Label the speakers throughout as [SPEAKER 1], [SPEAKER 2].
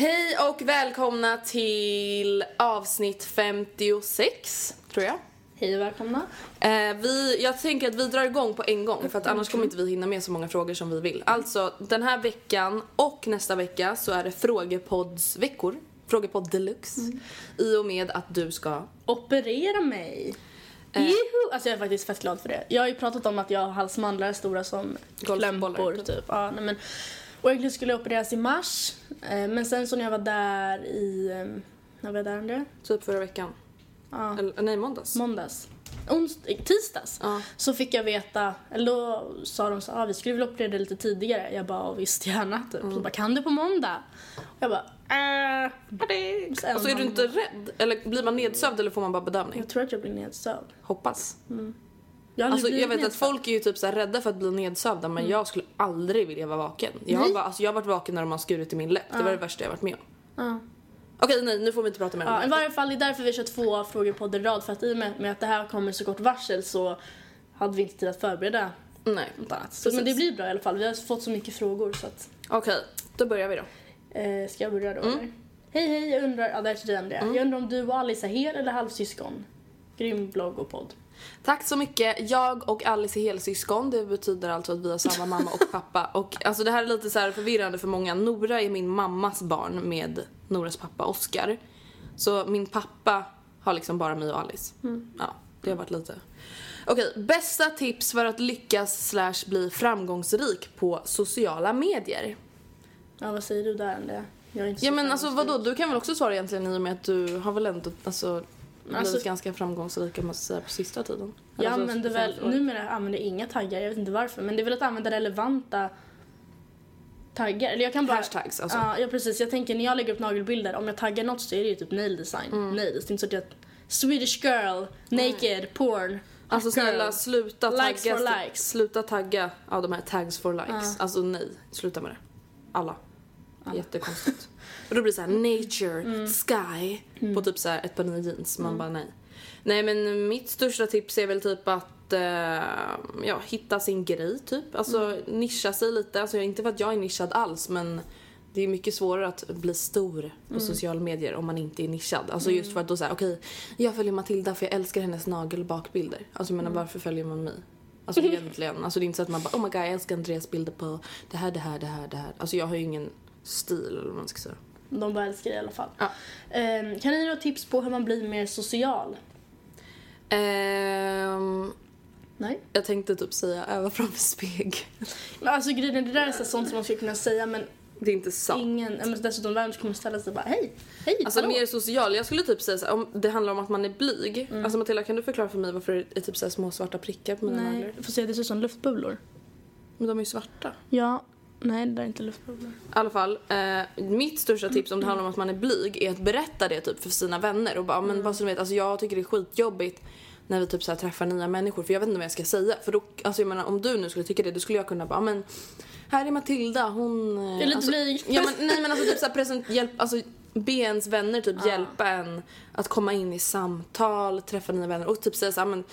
[SPEAKER 1] Hej och välkomna till avsnitt 56, tror jag.
[SPEAKER 2] Hej och välkomna.
[SPEAKER 1] Eh, vi, jag tänker att vi drar igång på en gång för att annars kommer inte vi hinna med så många frågor som vi vill. Alltså den här veckan och nästa vecka så är det frågepoddsveckor. Frågepodd deluxe. I och med att du ska...
[SPEAKER 2] Operera mig. Juhu! Alltså jag är faktiskt fett glad för det. Jag har ju pratat om att jag har halsmandlar stora som klämpor
[SPEAKER 1] typ.
[SPEAKER 2] typ. Ja, nej, men, och egentligen skulle jag opereras i mars. Eh, men sen så när jag var där i... Eh, när var jag där Andrea?
[SPEAKER 1] Typ förra veckan.
[SPEAKER 2] Ja.
[SPEAKER 1] Eller, nej, måndags.
[SPEAKER 2] Måndags. Onsd- eh, tisdags.
[SPEAKER 1] Ja.
[SPEAKER 2] Så fick jag veta, eller då sa de så ah, vi skulle vilja operera dig lite tidigare. Jag bara, "Ja, visst gärna typ.
[SPEAKER 1] Mm.
[SPEAKER 2] Så bara, kan du på måndag? Och jag bara, äh, Sen
[SPEAKER 1] Alltså är du inte rädd? Eller blir man nedsövd eller får man bara bedövning?
[SPEAKER 2] Jag tror att jag blir nedsövd.
[SPEAKER 1] Hoppas.
[SPEAKER 2] Jag,
[SPEAKER 1] Alltså, jag vet att
[SPEAKER 2] nedsövd.
[SPEAKER 1] folk är ju typ så rädda för att bli nedsövda men jag skulle aldrig vilja vara vaken. Jag har, bara, alltså, jag har varit vaken när de har skurit i min läpp. Det var det värsta jag varit med om.
[SPEAKER 2] Ja.
[SPEAKER 1] Okej nej nu får vi inte prata mer om
[SPEAKER 2] Ja,
[SPEAKER 1] det.
[SPEAKER 2] i varje fall, det är därför vi kör två frågor på i rad. För att i och med, att det här kommer så kort varsel så hade vi inte tid att förbereda
[SPEAKER 1] Nej.
[SPEAKER 2] något annat. Så, men det blir bra i alla fall. Vi har fått så mycket frågor så att...
[SPEAKER 1] Okej, då börjar vi då.
[SPEAKER 2] Eh, ska jag börja
[SPEAKER 1] Mm.
[SPEAKER 2] då eller? Hej hej, jag undrar, ja det här är till dig Andrea. Jag undrar om du och Alice är hel eller halvsyskon? Grym blogg och podd.
[SPEAKER 1] Tack så mycket. Jag och Alice är helsyskon. Det betyder alltså att vi har samma mamma och pappa. Och alltså det här är lite så här förvirrande för många. Nora är min mammas barn med Noras pappa Oscar. Så min pappa har liksom bara mig och Alice. Ja, det har varit lite... Okej, bästa tips för att lyckas slash bli framgångsrik på sociala medier?
[SPEAKER 2] Ja vad säger du där Andrea? Jag är inte
[SPEAKER 1] Ja men alltså vadå, du kan väl också svara egentligen i och med att du har väl ändå alltså, blivit
[SPEAKER 2] Alltså-
[SPEAKER 1] ganska framgångsrik om man säga på sista tiden.
[SPEAKER 2] Jag
[SPEAKER 1] Alltså,
[SPEAKER 2] använder väl, numera använder jag inga taggar, jag vet inte varför. Men det är väl att använda relevanta taggar. Eller jag kan bara...
[SPEAKER 1] Hashtags, alltså.
[SPEAKER 2] Ja, ja precis. Jag tänker när jag lägger upp nagelbilder, om jag taggar något så är det ju typ nail design.
[SPEAKER 1] Mm.
[SPEAKER 2] Nails. Det är inte så att jag... Swedish girl, naked, porn.
[SPEAKER 1] Alltså snälla
[SPEAKER 2] girl.
[SPEAKER 1] sluta
[SPEAKER 2] Likes
[SPEAKER 1] tagga,
[SPEAKER 2] for likes.
[SPEAKER 1] sluta tagga av de här tags for likes. Alltså nej, sluta med det. Alla. Jättekonstigt. Och då blir det så här nature,
[SPEAKER 2] Mm.
[SPEAKER 1] sky på typ så här ett par nya jeans. Man bara nej. Nej men mitt största tips är väl typ att eh, ja, hitta sin grej typ. Alltså
[SPEAKER 2] Mm.
[SPEAKER 1] nischa sig lite. Alltså inte för att jag är nischad alls men det är mycket svårare att bli stor på
[SPEAKER 2] Mm.
[SPEAKER 1] sociala medier om man inte är nischad. Alltså just för att då säga okej, jag följer Matilda för jag älskar hennes nagelbakbilder. Alltså menar
[SPEAKER 2] Mm.
[SPEAKER 1] varför följer man mig? Alltså egentligen, alltså det är inte så att man bara oh my god jag älskar Andreas bilder på det här, det här, det här, det här. Alltså jag har ju ingen stil eller vad man ska säga.
[SPEAKER 2] De bara älskar i alla fall.
[SPEAKER 1] Ja.
[SPEAKER 2] Ehm, kan ni ge några tips på hur man blir mer social?
[SPEAKER 1] Ehm,
[SPEAKER 2] Nej?
[SPEAKER 1] jag tänkte typ säga öva framför spegel.
[SPEAKER 2] Men alltså grejen är, det där är så sånt som man skulle kunna säga men
[SPEAKER 1] Det är inte sant.
[SPEAKER 2] ingen, men dessutom vem kommer ställa sig och bara hej, hej,
[SPEAKER 1] Alltså
[SPEAKER 2] hallå?
[SPEAKER 1] mer social. Jag skulle typ säga så här, om det handlar om att man är blyg. Alltså Matilda kan du förklara för mig varför det är typ så små svarta prickar på mina
[SPEAKER 2] Nej,
[SPEAKER 1] naglar?
[SPEAKER 2] du får se det ser ut som luftbubblor.
[SPEAKER 1] Men de är ju svarta.
[SPEAKER 2] Ja, Nej, det där är inte luftbubblor.
[SPEAKER 1] I alla fall, eh, mitt största tips om det handlar om att man är blyg är att berätta det typ för sina vänner och bara, men bara så ni vet, alltså jag tycker det är skitjobbigt när vi typ så här träffar nya människor för jag vet inte vad jag ska säga. För då, alltså jag menar om du nu skulle tycka det då skulle jag kunna bara, men här är Matilda, hon... eh,
[SPEAKER 2] Jag är lite
[SPEAKER 1] alltså,
[SPEAKER 2] blyg.
[SPEAKER 1] Ja men nej men alltså typ såhär present, hjälp, alltså be ens vänner typ hjälpa en att komma in i samtal, träffa nya vänner och typ säga såhär men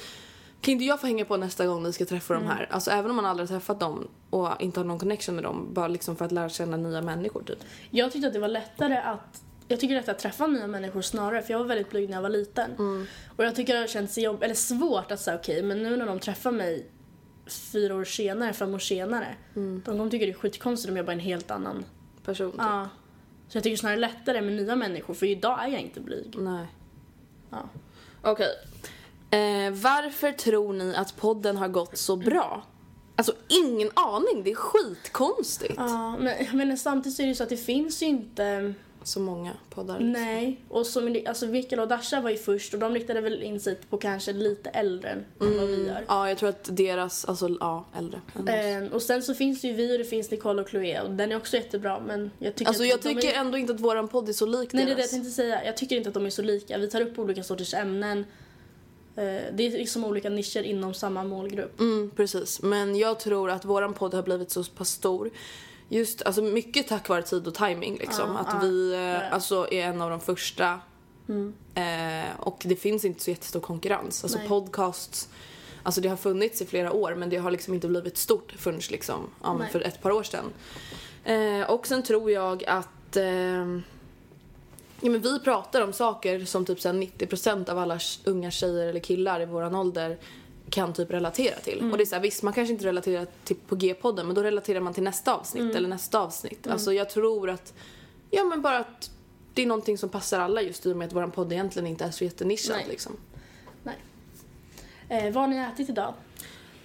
[SPEAKER 1] kan inte jag få hänga på nästa gång ni ska träffa de här? Alltså även om man aldrig har träffat dem och inte har någon connection med dem, bara liksom för att lära känna nya människor typ.
[SPEAKER 2] Jag tyckte att det var lättare att jag tycker att träffa nya människor snarare för jag var väldigt blyg när jag var liten.
[SPEAKER 1] Mm.
[SPEAKER 2] Och jag tycker det har känts jobb, eller svårt att säga okej men nu när de träffar mig fyra år senare, fem år senare.
[SPEAKER 1] Mm.
[SPEAKER 2] De kommer tycka det är skitkonstigt om jag bara är en helt annan.
[SPEAKER 1] Person typ.
[SPEAKER 2] Ja. Så jag tycker snarare lättare med nya människor för idag är jag inte blyg.
[SPEAKER 1] Nej.
[SPEAKER 2] Ja.
[SPEAKER 1] Okej. Eh, varför tror ni att podden har gått så bra? Alltså ingen aning, det är skitkonstigt.
[SPEAKER 2] Ja, men, men samtidigt så är det ju så att det finns ju inte
[SPEAKER 1] Så många poddar.
[SPEAKER 2] Nej, och som, alltså Mikael och Dasha var ju först och de riktade väl in sig på kanske lite äldre än vad vi gör.
[SPEAKER 1] Ja, jag tror att deras, alltså ja, äldre.
[SPEAKER 2] Eh, och sen så finns det ju vi och det finns Nicole och Chloé och den är också jättebra men jag tycker
[SPEAKER 1] Alltså jag tycker
[SPEAKER 2] är...
[SPEAKER 1] ändå inte att våran podd är så lik
[SPEAKER 2] Nej det är det jag
[SPEAKER 1] deras.
[SPEAKER 2] tänkte säga. Jag tycker inte att de är så lika. Vi tar upp olika sorters ämnen. Eh, det är liksom olika nischer inom samma målgrupp.
[SPEAKER 1] Mm, precis. Men jag tror att våran podd har blivit så pass stor. Just, alltså mycket tack vare tid och timing liksom.
[SPEAKER 2] Ja,
[SPEAKER 1] att
[SPEAKER 2] ja,
[SPEAKER 1] vi
[SPEAKER 2] det.
[SPEAKER 1] alltså är en av de första.
[SPEAKER 2] Mm.
[SPEAKER 1] Eh, och det finns inte så jättestor konkurrens. Alltså
[SPEAKER 2] Nej.
[SPEAKER 1] podcasts, alltså det har funnits i flera år men det har liksom inte blivit stort förrän liksom, ja, för ett par år sedan. Eh, och sen tror jag att eh, Ja, men vi pratar om saker som typ så här 90% av alla unga tjejer eller killar i våran ålder kan typ relatera till.
[SPEAKER 2] Mm.
[SPEAKER 1] Och det är så här, visst man kanske inte relaterar till på G-podden men då relaterar man till nästa avsnitt
[SPEAKER 2] Mm.
[SPEAKER 1] eller nästa avsnitt. Alltså jag tror att, ja men bara att det är någonting som passar alla just i och med att våran podd egentligen inte är så jättenischad
[SPEAKER 2] Nej.
[SPEAKER 1] liksom.
[SPEAKER 2] Nej. Eh, vad har ni ätit idag?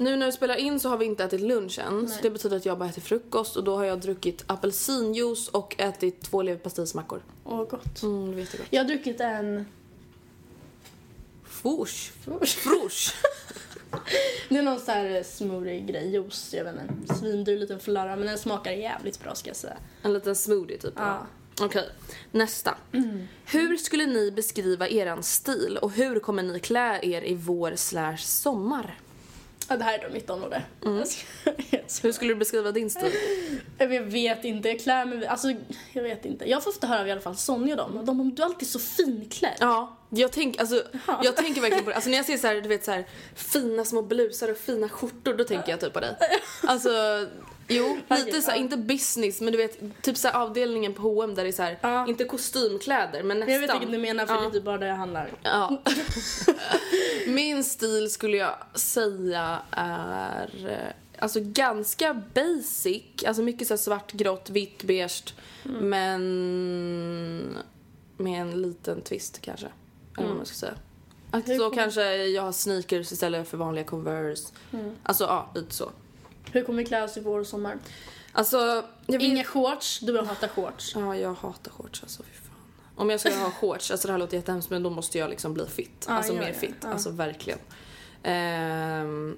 [SPEAKER 1] Nu när vi spelar in så har vi inte ätit lunch än. Så
[SPEAKER 2] Nej.
[SPEAKER 1] det betyder att jag bara äter frukost och då har jag druckit apelsinjuice och ätit två leverpastejsmackor.
[SPEAKER 2] Åh, gott.
[SPEAKER 1] Mm, det gott.
[SPEAKER 2] Jag har druckit en...
[SPEAKER 1] Fouche. Frouche.
[SPEAKER 2] Det är någon sån här smoothie-grej, juice, jag vet inte. Svindyr liten flöra men den smakar jävligt bra ska jag säga.
[SPEAKER 1] En liten smoothie typ.
[SPEAKER 2] Ja.
[SPEAKER 1] Okej, nästa. Hur skulle ni beskriva eran stil och hur kommer ni klä er i vår slash sommar?
[SPEAKER 2] Ja, det här är då mitt område. Ska-
[SPEAKER 1] Hur skulle du beskriva din stil?
[SPEAKER 2] Jag vet inte, jag klär mig... Alltså, jag vet inte. Jag får ofta höra av i alla fall Sonja och dem. Och de bara, du är alltid så finklädd.
[SPEAKER 1] Ja, jag, tänk, alltså, jag tänker verkligen på det. Alltså när jag ser så här, du vet så här, fina små blusar och fina skjortor, då tänker jag typ på dig. Alltså, jo, lite så här, inte business, men du vet, typ så här avdelningen på H&M där det är så här,
[SPEAKER 2] Ja.
[SPEAKER 1] inte kostymkläder, men nästan.
[SPEAKER 2] Jag vet vilket du menar för
[SPEAKER 1] Ja.
[SPEAKER 2] det är typ bara det jag handlar.
[SPEAKER 1] Ja. Min stil skulle jag säga är eh, alltså ganska basic. Alltså mycket så svart, grått, vitt, beige. Men med en liten twist kanske. Eller vad man ska säga. Att
[SPEAKER 2] Hur
[SPEAKER 1] så kanske jag har sneakers istället för vanliga Converse. Alltså ja, lite så.
[SPEAKER 2] Hur kommer vi klä oss i vår och sommar?
[SPEAKER 1] Alltså, vet...
[SPEAKER 2] Inga shorts, du hatar shorts.
[SPEAKER 1] Ja, jag hatar shorts alltså. Fy fan. Om jag ska ha shorts, alltså det här låter jättehemskt men då måste jag liksom bli fit.
[SPEAKER 2] Ja,
[SPEAKER 1] alltså
[SPEAKER 2] gör
[SPEAKER 1] mer
[SPEAKER 2] det.
[SPEAKER 1] fit.
[SPEAKER 2] Ja.
[SPEAKER 1] Alltså verkligen. Ehm,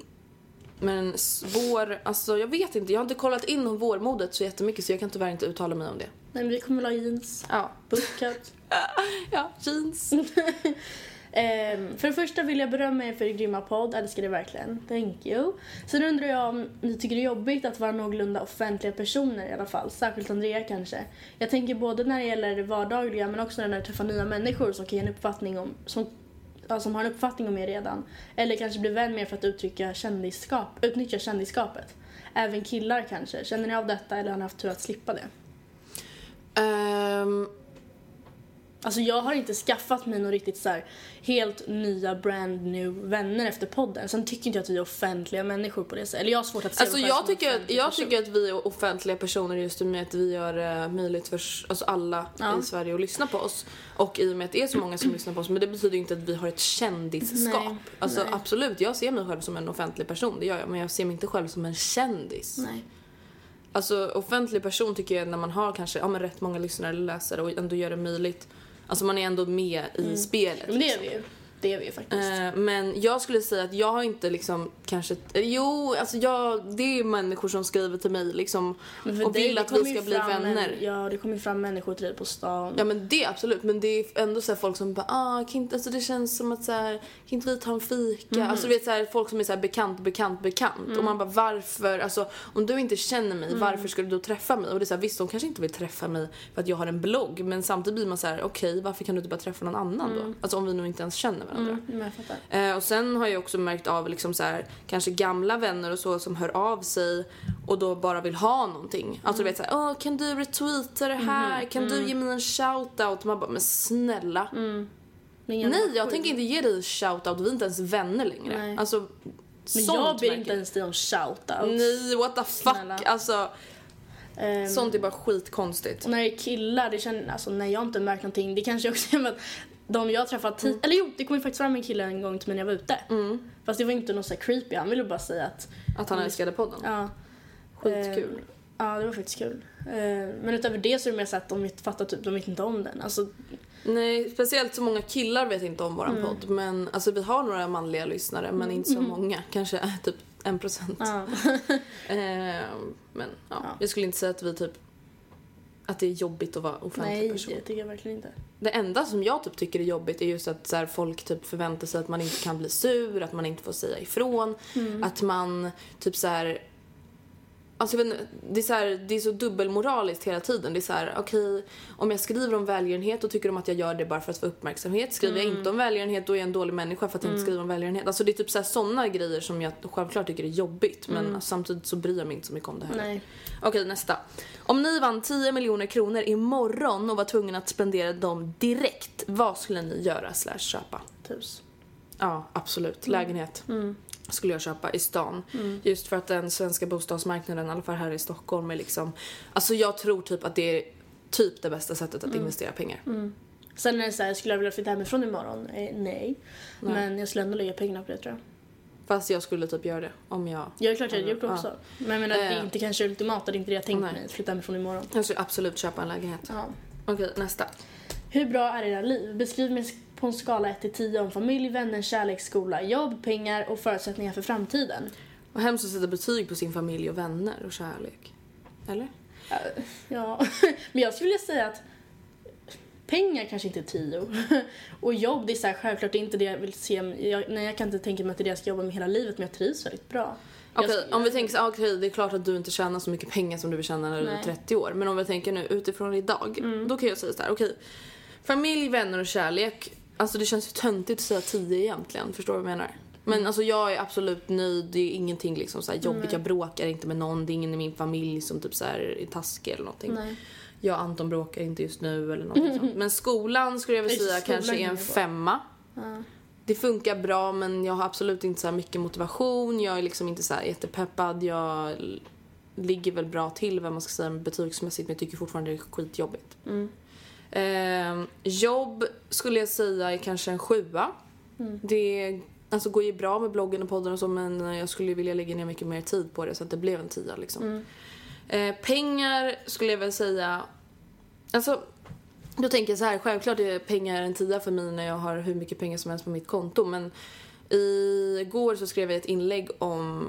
[SPEAKER 1] men vår, alltså jag vet inte. Jag har inte kollat in vårmodet så jättemycket så jag kan tyvärr inte uttala mig om det.
[SPEAKER 2] Nej men vi kommer väl ha jeans,
[SPEAKER 1] Ja,
[SPEAKER 2] bootcut.
[SPEAKER 1] ja jeans.
[SPEAKER 2] Ehm, för det första vill jag berömma er för er grymma podd, älskar det verkligen. Thank you. Sen undrar jag om ni tycker det är jobbigt att vara någorlunda offentliga personer i alla fall. Särskilt Andrea kanske. Jag tänker både när det gäller det vardagliga men också när det träffar nya människor som kan ge en uppfattning om, som, ja, som har en uppfattning om er redan. Eller kanske blir vän med er för att uttrycka kändisskap, utnyttja kändisskapet. Även killar kanske. Känner ni av detta eller har ni haft tur att slippa det?
[SPEAKER 1] Um...
[SPEAKER 2] Alltså jag har inte skaffat mig några riktigt så här helt nya brand new vänner efter podden. Sen tycker inte jag att vi är offentliga människor på det sättet. Eller jag har svårt att se
[SPEAKER 1] alltså jag tycker, att, jag
[SPEAKER 2] person.
[SPEAKER 1] tycker att vi är offentliga personer just i och med att vi gör det möjligt för alltså alla
[SPEAKER 2] Ja.
[SPEAKER 1] i Sverige att lyssna på oss. Och i och med att det är så många som lyssnar på oss. Men det betyder inte att vi har ett kändisskap.
[SPEAKER 2] Nej,
[SPEAKER 1] Alltså
[SPEAKER 2] nej.
[SPEAKER 1] absolut, jag ser mig själv som en offentlig person, det gör jag. Men jag ser mig inte själv som en kändis.
[SPEAKER 2] Nej.
[SPEAKER 1] Alltså offentlig person tycker jag när man har kanske ja, men rätt många lyssnare eller läsare och ändå gör det möjligt. Alltså man är ändå med i spelet.
[SPEAKER 2] Mm. Men det är
[SPEAKER 1] liksom.
[SPEAKER 2] vi ju. Det är vi ju faktiskt.
[SPEAKER 1] Eh, men jag skulle säga att jag har inte liksom kanske, eh, jo alltså jag, det är människor som skriver till mig liksom och vill att vi
[SPEAKER 2] ju
[SPEAKER 1] ska bli
[SPEAKER 2] fram en-
[SPEAKER 1] vänner.
[SPEAKER 2] Ja, det kommer ju fram människor till dig på stan.
[SPEAKER 1] Ja men det absolut, men det är ändå så här folk som bara ah, kan inte, alltså det känns som att så här, kan inte vi ta en fika?
[SPEAKER 2] Mhm.
[SPEAKER 1] Alltså du vet så här, folk som är så här bekant, bekant, bekant.
[SPEAKER 2] Mm.
[SPEAKER 1] Och man bara varför, alltså om du inte känner mig, varför ska du då träffa mig? Och det är så här, visst de kanske inte vill träffa mig för att jag har en blogg men samtidigt blir man så här: okej varför kan du inte bara träffa någon annan då? Alltså om vi nu inte ens känner varandra.
[SPEAKER 2] Mm, jag fattar.
[SPEAKER 1] Eh, och sen har jag också märkt av liksom så här, kanske gamla vänner och så som hör av sig och då bara vill ha någonting. Alltså du vet såhär, åh kan du retweeta det här? Kan du ge mig en shoutout? Man bara, men snälla.
[SPEAKER 2] Jag-
[SPEAKER 1] Nej jag tänker inte ge dig shoutout, vi är inte ens vänner längre.
[SPEAKER 2] Nej.
[SPEAKER 1] Alltså,
[SPEAKER 2] Men jag ber inte ens dig om shoutout.
[SPEAKER 1] Nej what the fuck.
[SPEAKER 2] Snälla.
[SPEAKER 1] Alltså
[SPEAKER 2] Ehm,
[SPEAKER 1] sånt är bara skitkonstigt.
[SPEAKER 2] Och när det är killar, det känner, alltså när jag inte märkt någonting, det kanske också är att de jag har träffat
[SPEAKER 1] Mm.
[SPEAKER 2] eller jo, det kom ju faktiskt fram en kille en gång till mig när jag var ute. Fast det var inte något så creepy, han ville bara säga att,
[SPEAKER 1] Att han älskade podden.
[SPEAKER 2] ja.
[SPEAKER 1] Skitkul.
[SPEAKER 2] Eh, ja, det var faktiskt kul. Eh, men utöver det så är det mer så att de fattar typ, de vet inte om den. Alltså,
[SPEAKER 1] Nej, speciellt så många killar vet inte om våran
[SPEAKER 2] Mm.
[SPEAKER 1] podd. Men alltså vi har några manliga lyssnare men inte så många. Kanske typ en procent.
[SPEAKER 2] ja.
[SPEAKER 1] Eh, men ja,
[SPEAKER 2] Ja.
[SPEAKER 1] jag skulle inte säga att vi typ att det är jobbigt att vara offentlig
[SPEAKER 2] Nej,
[SPEAKER 1] person.
[SPEAKER 2] det tycker jag verkligen inte.
[SPEAKER 1] Det enda som jag typ tycker är jobbigt är just att så här, folk typ förväntar sig att man inte kan bli sur, att man inte får säga ifrån,
[SPEAKER 2] Mm.
[SPEAKER 1] att man typ så här Alltså det är så, här, det är så dubbelmoraliskt hela tiden. Det är så här, okej, om jag skriver om välgörenhet då tycker de att jag gör det bara för att få uppmärksamhet. Skriver
[SPEAKER 2] Mm.
[SPEAKER 1] jag inte om välgörenhet då är jag en dålig människa för att jag inte skriver om välgörenhet. Alltså det är typ så här såna grejer som jag självklart tycker är jobbigt men samtidigt så bryr jag mig inte så mycket om det heller.
[SPEAKER 2] Mm.
[SPEAKER 1] Okej, nästa. Om ni vann 10 miljoner kronor imorgon och var tvungna att spendera dem direkt, vad skulle ni göra slash köpa?
[SPEAKER 2] Tus.
[SPEAKER 1] Ja, absolut. Lägenhet skulle jag köpa i stan.
[SPEAKER 2] Mm.
[SPEAKER 1] Just för att den svenska bostadsmarknaden, i alla fall här i Stockholm, är liksom... Alltså jag tror typ att det är typ det bästa sättet att
[SPEAKER 2] Mm.
[SPEAKER 1] investera pengar.
[SPEAKER 2] Sen är det så här, skulle jag vilja flytta hemifrån imorgon? Eh, nej. Men jag skulle ändå lägga pengarna på det tror jag.
[SPEAKER 1] Fast jag skulle typ göra det om jag...
[SPEAKER 2] Ja, det är klart jag hade gjort det
[SPEAKER 1] Ja.
[SPEAKER 2] också. Men jag menar, det är
[SPEAKER 1] Eh.
[SPEAKER 2] inte kanske ultimata, det är inte det jag tänkt
[SPEAKER 1] Nej.
[SPEAKER 2] mig. Flytta hemifrån imorgon.
[SPEAKER 1] Jag skulle absolut köpa en lägenhet.
[SPEAKER 2] Ja.
[SPEAKER 1] Okej, nästa.
[SPEAKER 2] Hur bra är era liv? Beskriv mig på en skala 1 till 10 om familj, vänner, kärlek, skola, jobb, pengar och förutsättningar för framtiden.
[SPEAKER 1] Och hemskt att sätta betyg på sin familj och vänner och kärlek. Eller?
[SPEAKER 2] Ja, men jag skulle vilja säga att pengar kanske inte är 10. Och jobb, det är så här, självklart inte det jag vill se. Jag, nej, jag kan inte tänka mig att det är det jag ska jobba med hela livet, men jag trivs väldigt bra.
[SPEAKER 1] Okej,
[SPEAKER 2] skulle-
[SPEAKER 1] om vi tänker så ah, okej det är klart att du inte tjänar så mycket pengar som du vill tjäna när du är
[SPEAKER 2] Nej. Mm.
[SPEAKER 1] 30 år. Men om vi tänker nu utifrån idag, då kan jag säga så här, okej. familj, vänner och kärlek. Alltså det känns ju töntigt att säga 10 egentligen, förstår du vad jag menar? Men
[SPEAKER 2] Mm.
[SPEAKER 1] alltså jag är absolut nöjd, det är ingenting liksom så här jobbigt, jag bråkar inte med någon, det är ingen i min familj som typ så är taskig eller någonting.
[SPEAKER 2] Nej.
[SPEAKER 1] Jag och Anton bråkar inte just nu eller någonting sånt. Men skolan skulle jag vilja
[SPEAKER 2] Just
[SPEAKER 1] säga kanske är en femma.
[SPEAKER 2] Ja.
[SPEAKER 1] Det funkar bra men jag har absolut inte så mycket motivation. Jag är liksom inte så jättepeppad. Jag ligger väl bra till vad man ska säga betygsmässigt men jag tycker fortfarande det är skitjobbigt. Eh, jobb skulle jag säga är kanske en sjua. Det alltså, går ju bra med bloggen och podden och så men jag skulle vilja lägga ner mycket mer tid på det så att det blev en tia liksom. Eh, pengar skulle jag väl säga, alltså då tänker jag så här, självklart är pengar en tia för mig när jag har hur mycket pengar som helst på mitt konto men igår så skrev jag ett inlägg om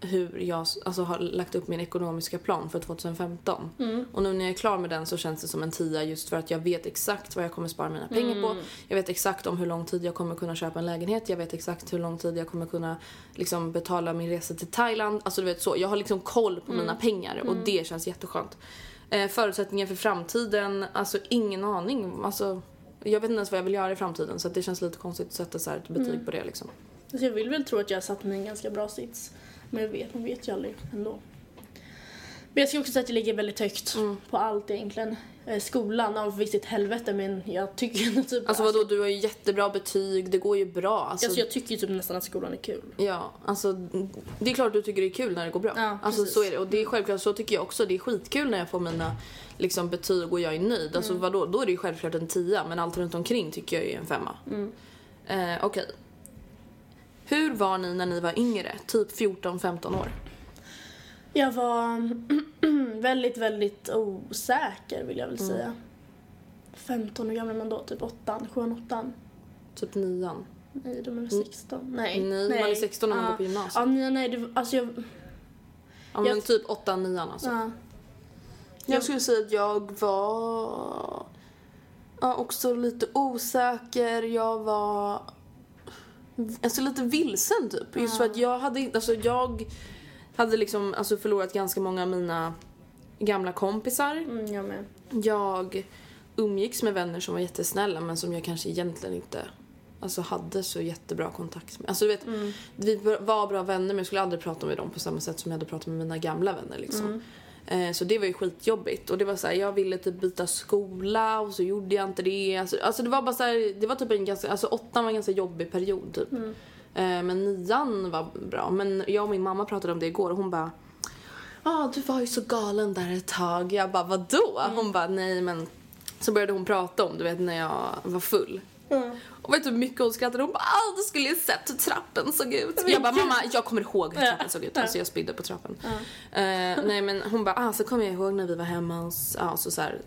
[SPEAKER 1] hur jag alltså, har lagt upp min ekonomiska plan för 2015. Och nu när jag är klar med den så känns det som en tia just för att jag vet exakt vad jag kommer spara mina pengar på. Jag vet exakt om hur lång tid jag kommer kunna köpa en lägenhet. Jag vet exakt hur lång tid jag kommer kunna liksom, betala min resa till Thailand. Alltså du vet så. Jag har liksom koll på mina pengar och det känns jätteskönt. Eh, förutsättningar för framtiden, alltså ingen aning. Alltså, jag vet inte ens vad jag vill göra i framtiden så det känns lite konstigt att sätta så ett betyg på det liksom.
[SPEAKER 2] Alltså jag vill väl tro att jag har satt mig i en ganska bra sits. Men jag vet, man vet ju aldrig ändå. Men jag ska också säga att jag ligger väldigt högt
[SPEAKER 1] Mm.
[SPEAKER 2] på allt egentligen. Eh, skolan, visst är ett helvete men jag tycker typ...
[SPEAKER 1] Alltså vadå, du har ju jättebra betyg, det går ju bra. Alltså,
[SPEAKER 2] Alltså jag tycker ju typ nästan att skolan är kul.
[SPEAKER 1] Ja, alltså det är klart du tycker det är kul när det går bra.
[SPEAKER 2] Ja,
[SPEAKER 1] alltså
[SPEAKER 2] precis.
[SPEAKER 1] så är det. Och det är självklart, så tycker jag också. Det är skitkul när jag får mina liksom, betyg och jag är nöjd. Alltså
[SPEAKER 2] Mm.
[SPEAKER 1] vadå, då är det ju självklart en tia. Men allt runt omkring tycker jag är en femma.
[SPEAKER 2] Mm.
[SPEAKER 1] Eh, Okej. Hur var ni när ni var yngre? Typ 14-15 år?
[SPEAKER 2] Jag var väldigt, väldigt osäker vill jag väl
[SPEAKER 1] Mm.
[SPEAKER 2] säga. 15 år gammal är man då, typ 8, 7, 8.
[SPEAKER 1] Typ nian?
[SPEAKER 2] Nej, de är väl 16? Nej.
[SPEAKER 1] Nej, man är 16 när man går på gymnasiet.
[SPEAKER 2] Ja, nej, nej, det, alltså jag...
[SPEAKER 1] Ja, men
[SPEAKER 2] Jag-
[SPEAKER 1] typ 8 9 alltså.
[SPEAKER 2] Ja.
[SPEAKER 1] Jag skulle säga att jag var ja, också lite osäker. Jag var alltså lite vilsen typ. Just för att jag hade alltså jag hade liksom alltså förlorat ganska många av mina gamla kompisar.
[SPEAKER 2] Mm, jag med.
[SPEAKER 1] Jag umgicks med vänner som var jättesnälla men som jag kanske egentligen inte alltså, hade så jättebra kontakt med. Alltså du vet, vi var bra vänner men jag skulle aldrig prata med dem på samma sätt som jag hade pratat med mina gamla vänner liksom. Eh, Så det var ju skitjobbigt och det var så här, jag ville typ byta skola och så gjorde jag inte det. Alltså, alltså det var bara så här, det var typ en ganska, alltså åttan var en ganska jobbig period typ. Eh, Men nian var bra. Men jag och min mamma pratade om det igår och hon bara ah, du var ju så galen där ett tag. Jag bara, vadå? Hon bara, nej men. Så började hon prata om, du vet när jag var full. Och vet du hur mycket hon skrattade? Hon bara, ah, du skulle ju sett hur trappen såg ut. Jag bara, mamma jag kommer ihåg hur trappen såg ut. Alltså jag spydde på trappen. Eh, nej men hon bara, ah, så kommer jag ihåg när vi var hemma hos, ah, så, så här,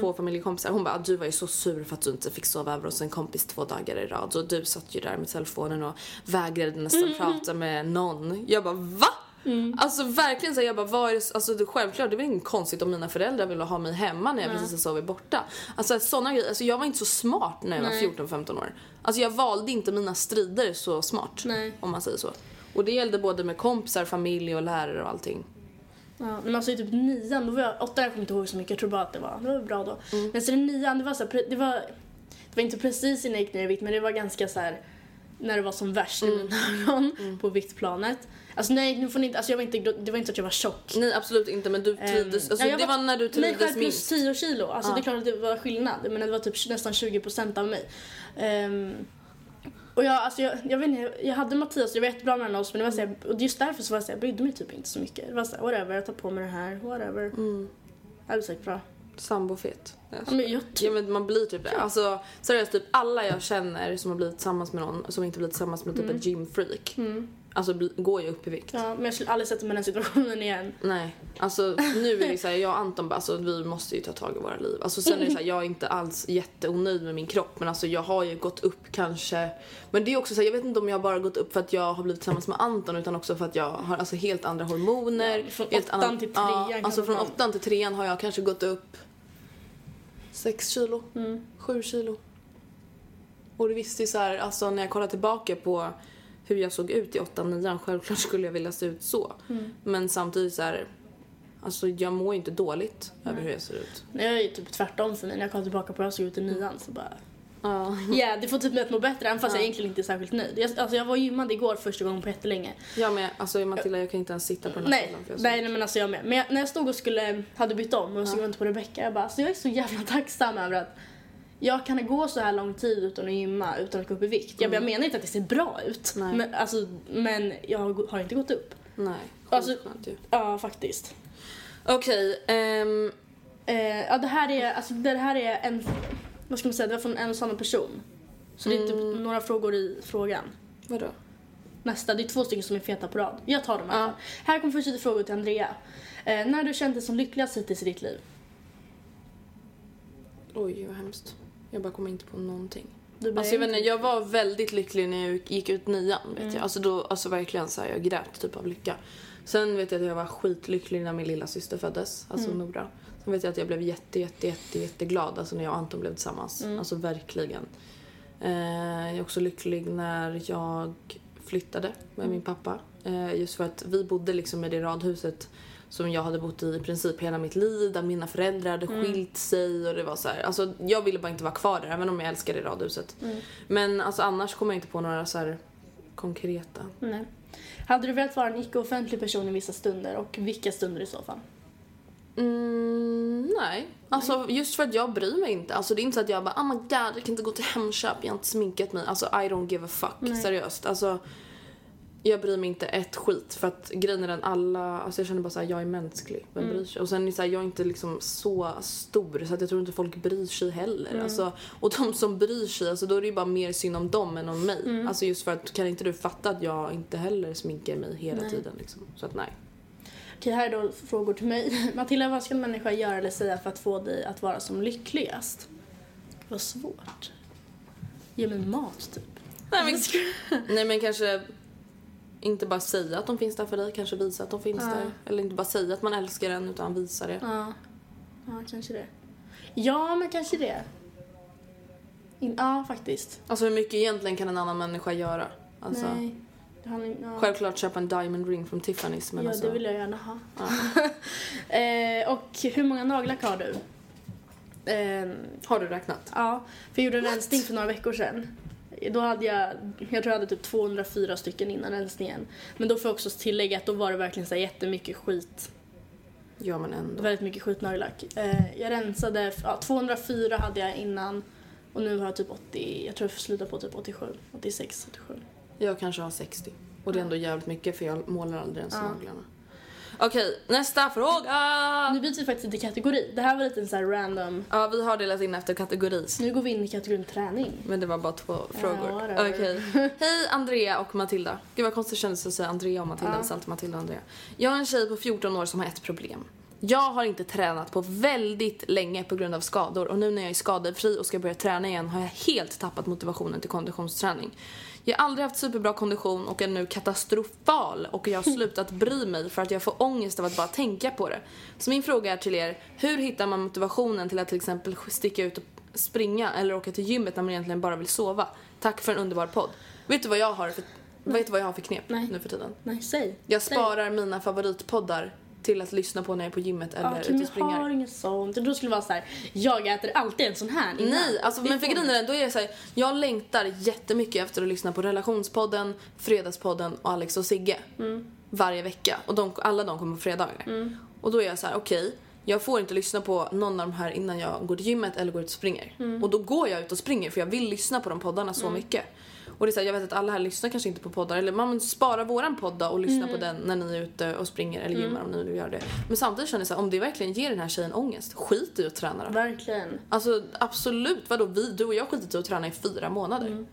[SPEAKER 1] två familjekompisar. Hon bara, ah, du var ju så sur för att du inte fick sova över hos en kompis två dagar i rad. Och du satt ju där med telefonen och vägrade nästan prata med någon. Jag bara, va? Alltså verkligen så här, jag bara, vad är det, alltså det, självklart det är väl inget konstigt om mina föräldrar ville ha mig hemma när jag precis har sovit borta. Alltså sådana grejer, alltså jag var inte så smart när jag var 14-15 år. Alltså jag valde inte mina strider så smart.
[SPEAKER 2] Nej.
[SPEAKER 1] Om man säger så. Och det gällde både med kompisar, familj och lärare och allting.
[SPEAKER 2] Ja, men alltså i typ nian, då var jag, åtta jag kommer inte ihåg så mycket, jag tror bara att det var, det var bra då. Men sen i nian, det var så här, det var, det var inte precis innan jag gick ner i vikt men det var ganska så här när det var som värst i mina ögon på viktplanet. Alltså nej, nu får ni inte, alltså jag var inte, det var inte att jag var tjock.
[SPEAKER 1] Nej absolut inte men du
[SPEAKER 2] Ehm,
[SPEAKER 1] trivdes, alltså
[SPEAKER 2] ja,
[SPEAKER 1] det var när du
[SPEAKER 2] Nej,
[SPEAKER 1] trivdes
[SPEAKER 2] själv plus
[SPEAKER 1] minst.
[SPEAKER 2] 10 kilo. Alltså
[SPEAKER 1] Ja.
[SPEAKER 2] det är klart att det var skillnad, men det var typ nästan 20% av mig. Ehm, och jag, alltså jag, jag vet inte, jag hade Mattias, jag var jättebra mellan oss men det var så här, och just därför så var jag så här, jag brydde mig typ inte så mycket. Det var så här, whatever, jag tar på mig det här, whatever.
[SPEAKER 1] Mm.
[SPEAKER 2] Det blir säkert bra.
[SPEAKER 1] Sambofet.
[SPEAKER 2] Ja, men jag
[SPEAKER 1] Ja men man blir typ det. Alltså seriöst typ alla jag känner som har blivit tillsammans med någon som inte blivit tillsammans med typ ett gymfreak. Alltså går ju upp i vikt.
[SPEAKER 2] Ja, men jag skulle aldrig sätta mig i den situationen igen.
[SPEAKER 1] Nej, alltså nu är det såhär, jag och Anton bara, alltså vi måste ju ta tag i våra liv. Alltså sen är det såhär, jag är inte alls jätteonöjd med min kropp men alltså jag har ju gått upp kanske. Men det är också såhär, jag vet inte om jag bara gått upp för att jag har blivit tillsammans med Anton utan också för att jag har alltså helt andra hormoner.
[SPEAKER 2] Ja, från
[SPEAKER 1] helt
[SPEAKER 2] åttan
[SPEAKER 1] annan-
[SPEAKER 2] till trean
[SPEAKER 1] Ja, alltså från åttan till trean har jag kanske gått upp sex kilo,
[SPEAKER 2] Mm.
[SPEAKER 1] sju kilo. Och det visste ju såhär, alltså när jag kollar tillbaka på hur jag såg ut i 8 9 självklart skulle jag vilja se ut så.
[SPEAKER 2] Mm.
[SPEAKER 1] Men samtidigt så här, alltså jag mår ju inte dåligt över hur jag ser ut.
[SPEAKER 2] Jag är ju typ tvärtom för mig när jag kollar tillbaka på hur jag såg ut i nian så bara
[SPEAKER 1] Ja.
[SPEAKER 2] Ja, det får typ mig att må bättre även fast jag egentligen inte är särskilt nöjd. Jag, alltså jag var gymmad igår första gången på jättelänge.
[SPEAKER 1] Jag med, alltså Matilda jag kan inte ens sitta på den här
[SPEAKER 2] Nej,
[SPEAKER 1] stolen jag så-
[SPEAKER 2] nej, nej men alltså jag med. Men jag, när jag stod och skulle, hade bytt om och skulle vänta på Rebecca, jag bara alltså jag är så jävla tacksam över att jag kan gå så här lång tid utan att gymma, utan att gå upp i vikt. Jag, jag menar inte att det ser bra ut,
[SPEAKER 1] Nej.
[SPEAKER 2] men, alltså, men jag har, inte gått upp.
[SPEAKER 1] Nej,
[SPEAKER 2] Alltså-
[SPEAKER 1] ju.
[SPEAKER 2] Ja, faktiskt.
[SPEAKER 1] Okej, ehm,
[SPEAKER 2] Eh, ja, det här är, alltså det här är en, vad ska man säga, det var från en och samma person. Så det är typ några frågor i frågan.
[SPEAKER 1] vadå?
[SPEAKER 2] Nästa, det är två stycken som är feta på rad. Jag tar dem alla
[SPEAKER 1] Ja.
[SPEAKER 2] Här kommer första frågor till Andrea. Eh, när du känt dig som lyckligast hittills i ditt liv?
[SPEAKER 1] Oj vad hemskt. Jag bara kommer inte på någonting.
[SPEAKER 2] Du
[SPEAKER 1] Alltså jag vet inte, jag var väldigt lycklig när jag gick ut nian vet jag. Alltså då, alltså verkligen så här, jag grät typ av lycka. Sen vet jag att jag var skitlycklig när min lilla syster föddes, alltså Nora. Sen vet jag att jag blev jätte, jätte, jätte, jätteglad alltså när jag och Anton blev tillsammans. Alltså verkligen. Eh, jag är också lycklig när jag flyttade med min pappa. Eh, just för att vi bodde liksom i det radhuset som jag hade bott i i princip hela mitt liv där mina föräldrar hade skilt sig och det var så här, alltså jag ville bara inte vara kvar där även om jag älskade radhuset. Men alltså annars kommer jag inte på några så här konkreta.
[SPEAKER 2] Nej. Hade du velat vara en icke-offentlig person i vissa stunder och vilka stunder i så fall?
[SPEAKER 1] Mm, nej. Alltså just för att jag bryr mig inte. Alltså det är inte så att jag bara oh my god jag kan inte gå till Hemköp, jag har inte sminkat mig. Alltså I don't give a fuck. Seriöst. Alltså jag bryr mig inte ett skit för att grejen är den alla, alltså jag känner bara såhär jag är mänsklig. Vem bryr sig? Och sen är det så här, jag är inte liksom så stor så att jag tror inte folk bryr sig heller. Alltså, och de som bryr sig, alltså då är det ju bara mer synd om dem än om mig. Alltså just för att kan inte du fatta att jag inte heller sminkar mig hela tiden liksom. Så att nej.
[SPEAKER 2] Okej, här är då frågor till mig. Matilda, vad ska en människa göra eller säga för att få dig att vara som lyckligast? Vad svårt. Ge mig mat, typ.
[SPEAKER 1] Nej men, nej men kanske inte bara säga att de finns där för dig, kanske visa att de finns
[SPEAKER 2] Ja.
[SPEAKER 1] där. Eller inte bara säga att man älskar den utan visa det.
[SPEAKER 2] Ja. ja, kanske det. Ja, men kanske det. In, ja, faktiskt.
[SPEAKER 1] Alltså hur mycket egentligen kan en annan människa göra? Alltså,
[SPEAKER 2] Nej. Handlar, ja.
[SPEAKER 1] Självklart köpa en diamond ring från Tiffany's men
[SPEAKER 2] ja,
[SPEAKER 1] alltså.
[SPEAKER 2] det vill jag gärna ha. eh, och hur många nagellack har du? Eh,
[SPEAKER 1] Har du räknat?
[SPEAKER 2] ja, för jag gjorde en rensning för några veckor sedan. Då hade jag, jag tror jag hade typ 204 stycken innan rensningen. Men då får jag också tillägga att då var det verkligen så här jättemycket skit.
[SPEAKER 1] Ja men ändå.
[SPEAKER 2] Väldigt mycket skitnagellack. Eh, jag rensade, ja, 204 hade jag innan. Och nu har jag typ 80, jag tror jag får sluta på typ 87, 86, 87.
[SPEAKER 1] Jag kanske har 60. Och det är ändå jävligt mycket för jag målar aldrig ens
[SPEAKER 2] Ja.
[SPEAKER 1] naglarna. Okej, nästa fråga!
[SPEAKER 2] Nu byter vi faktiskt lite kategori. Det här var lite så här random.
[SPEAKER 1] Ja, vi har delat in efter kategori.
[SPEAKER 2] Nu går vi in i kategorin träning.
[SPEAKER 1] Men det var bara två frågor.
[SPEAKER 2] whatever.
[SPEAKER 1] Okej. Hej Andrea och Matilda. Gud vad konstigt det kändes att säga Andrea och Matilda.
[SPEAKER 2] Ja.
[SPEAKER 1] Ja. Matilda och Andrea. Jag är en tjej på 14 år som har ett problem. Jag har inte tränat på väldigt länge på grund av skador och nu när jag är skadefri och ska börja träna igen har jag helt tappat motivationen till konditionsträning. Jag har aldrig haft superbra kondition och är nu katastrofal och jag har slutat bry mig för att jag får ångest av att bara tänka på det. Så min fråga är till er, hur hittar man motivationen till att till exempel sticka ut och springa eller åka till gymmet när man egentligen bara vill sova? Tack för en underbar podd. Vet du vad jag har för, vet du vad jag har för knep
[SPEAKER 2] Nej.
[SPEAKER 1] nu för tiden?
[SPEAKER 2] Nej, säg.
[SPEAKER 1] Jag
[SPEAKER 2] Säg.
[SPEAKER 1] sparar mina favoritpoddar till att lyssna på när jag är på gymmet eller
[SPEAKER 2] Ja,
[SPEAKER 1] ute och
[SPEAKER 2] jag har
[SPEAKER 1] springer.
[SPEAKER 2] inget sånt. Då skulle det vara så här, jag äter alltid en sån här innan.
[SPEAKER 1] Nej, alltså,
[SPEAKER 2] Det
[SPEAKER 1] men för grejen är då är jag så här, jag längtar jättemycket efter att lyssna på relationspodden, fredagspodden och Alex och Sigge. Varje vecka. Och de, alla de kommer på fredagar. Och då är jag så här: okej, jag får inte lyssna på någon av de här innan jag går till gymmet eller går ut och springer. Och då går jag ut och springer för jag vill lyssna på de poddarna så mycket. Och det är så här, jag vet att alla här lyssnar kanske inte på poddar eller man spara våran podd då och lyssna på den när ni är ute och springer eller gymmar om ni vill göra det. Men samtidigt känner jag så här, om det verkligen ger den här tjejen ångest, skit i att träna då.
[SPEAKER 2] Verkligen.
[SPEAKER 1] Alltså absolut, vadå vi, du och jag har skitit i att träna i fyra månader.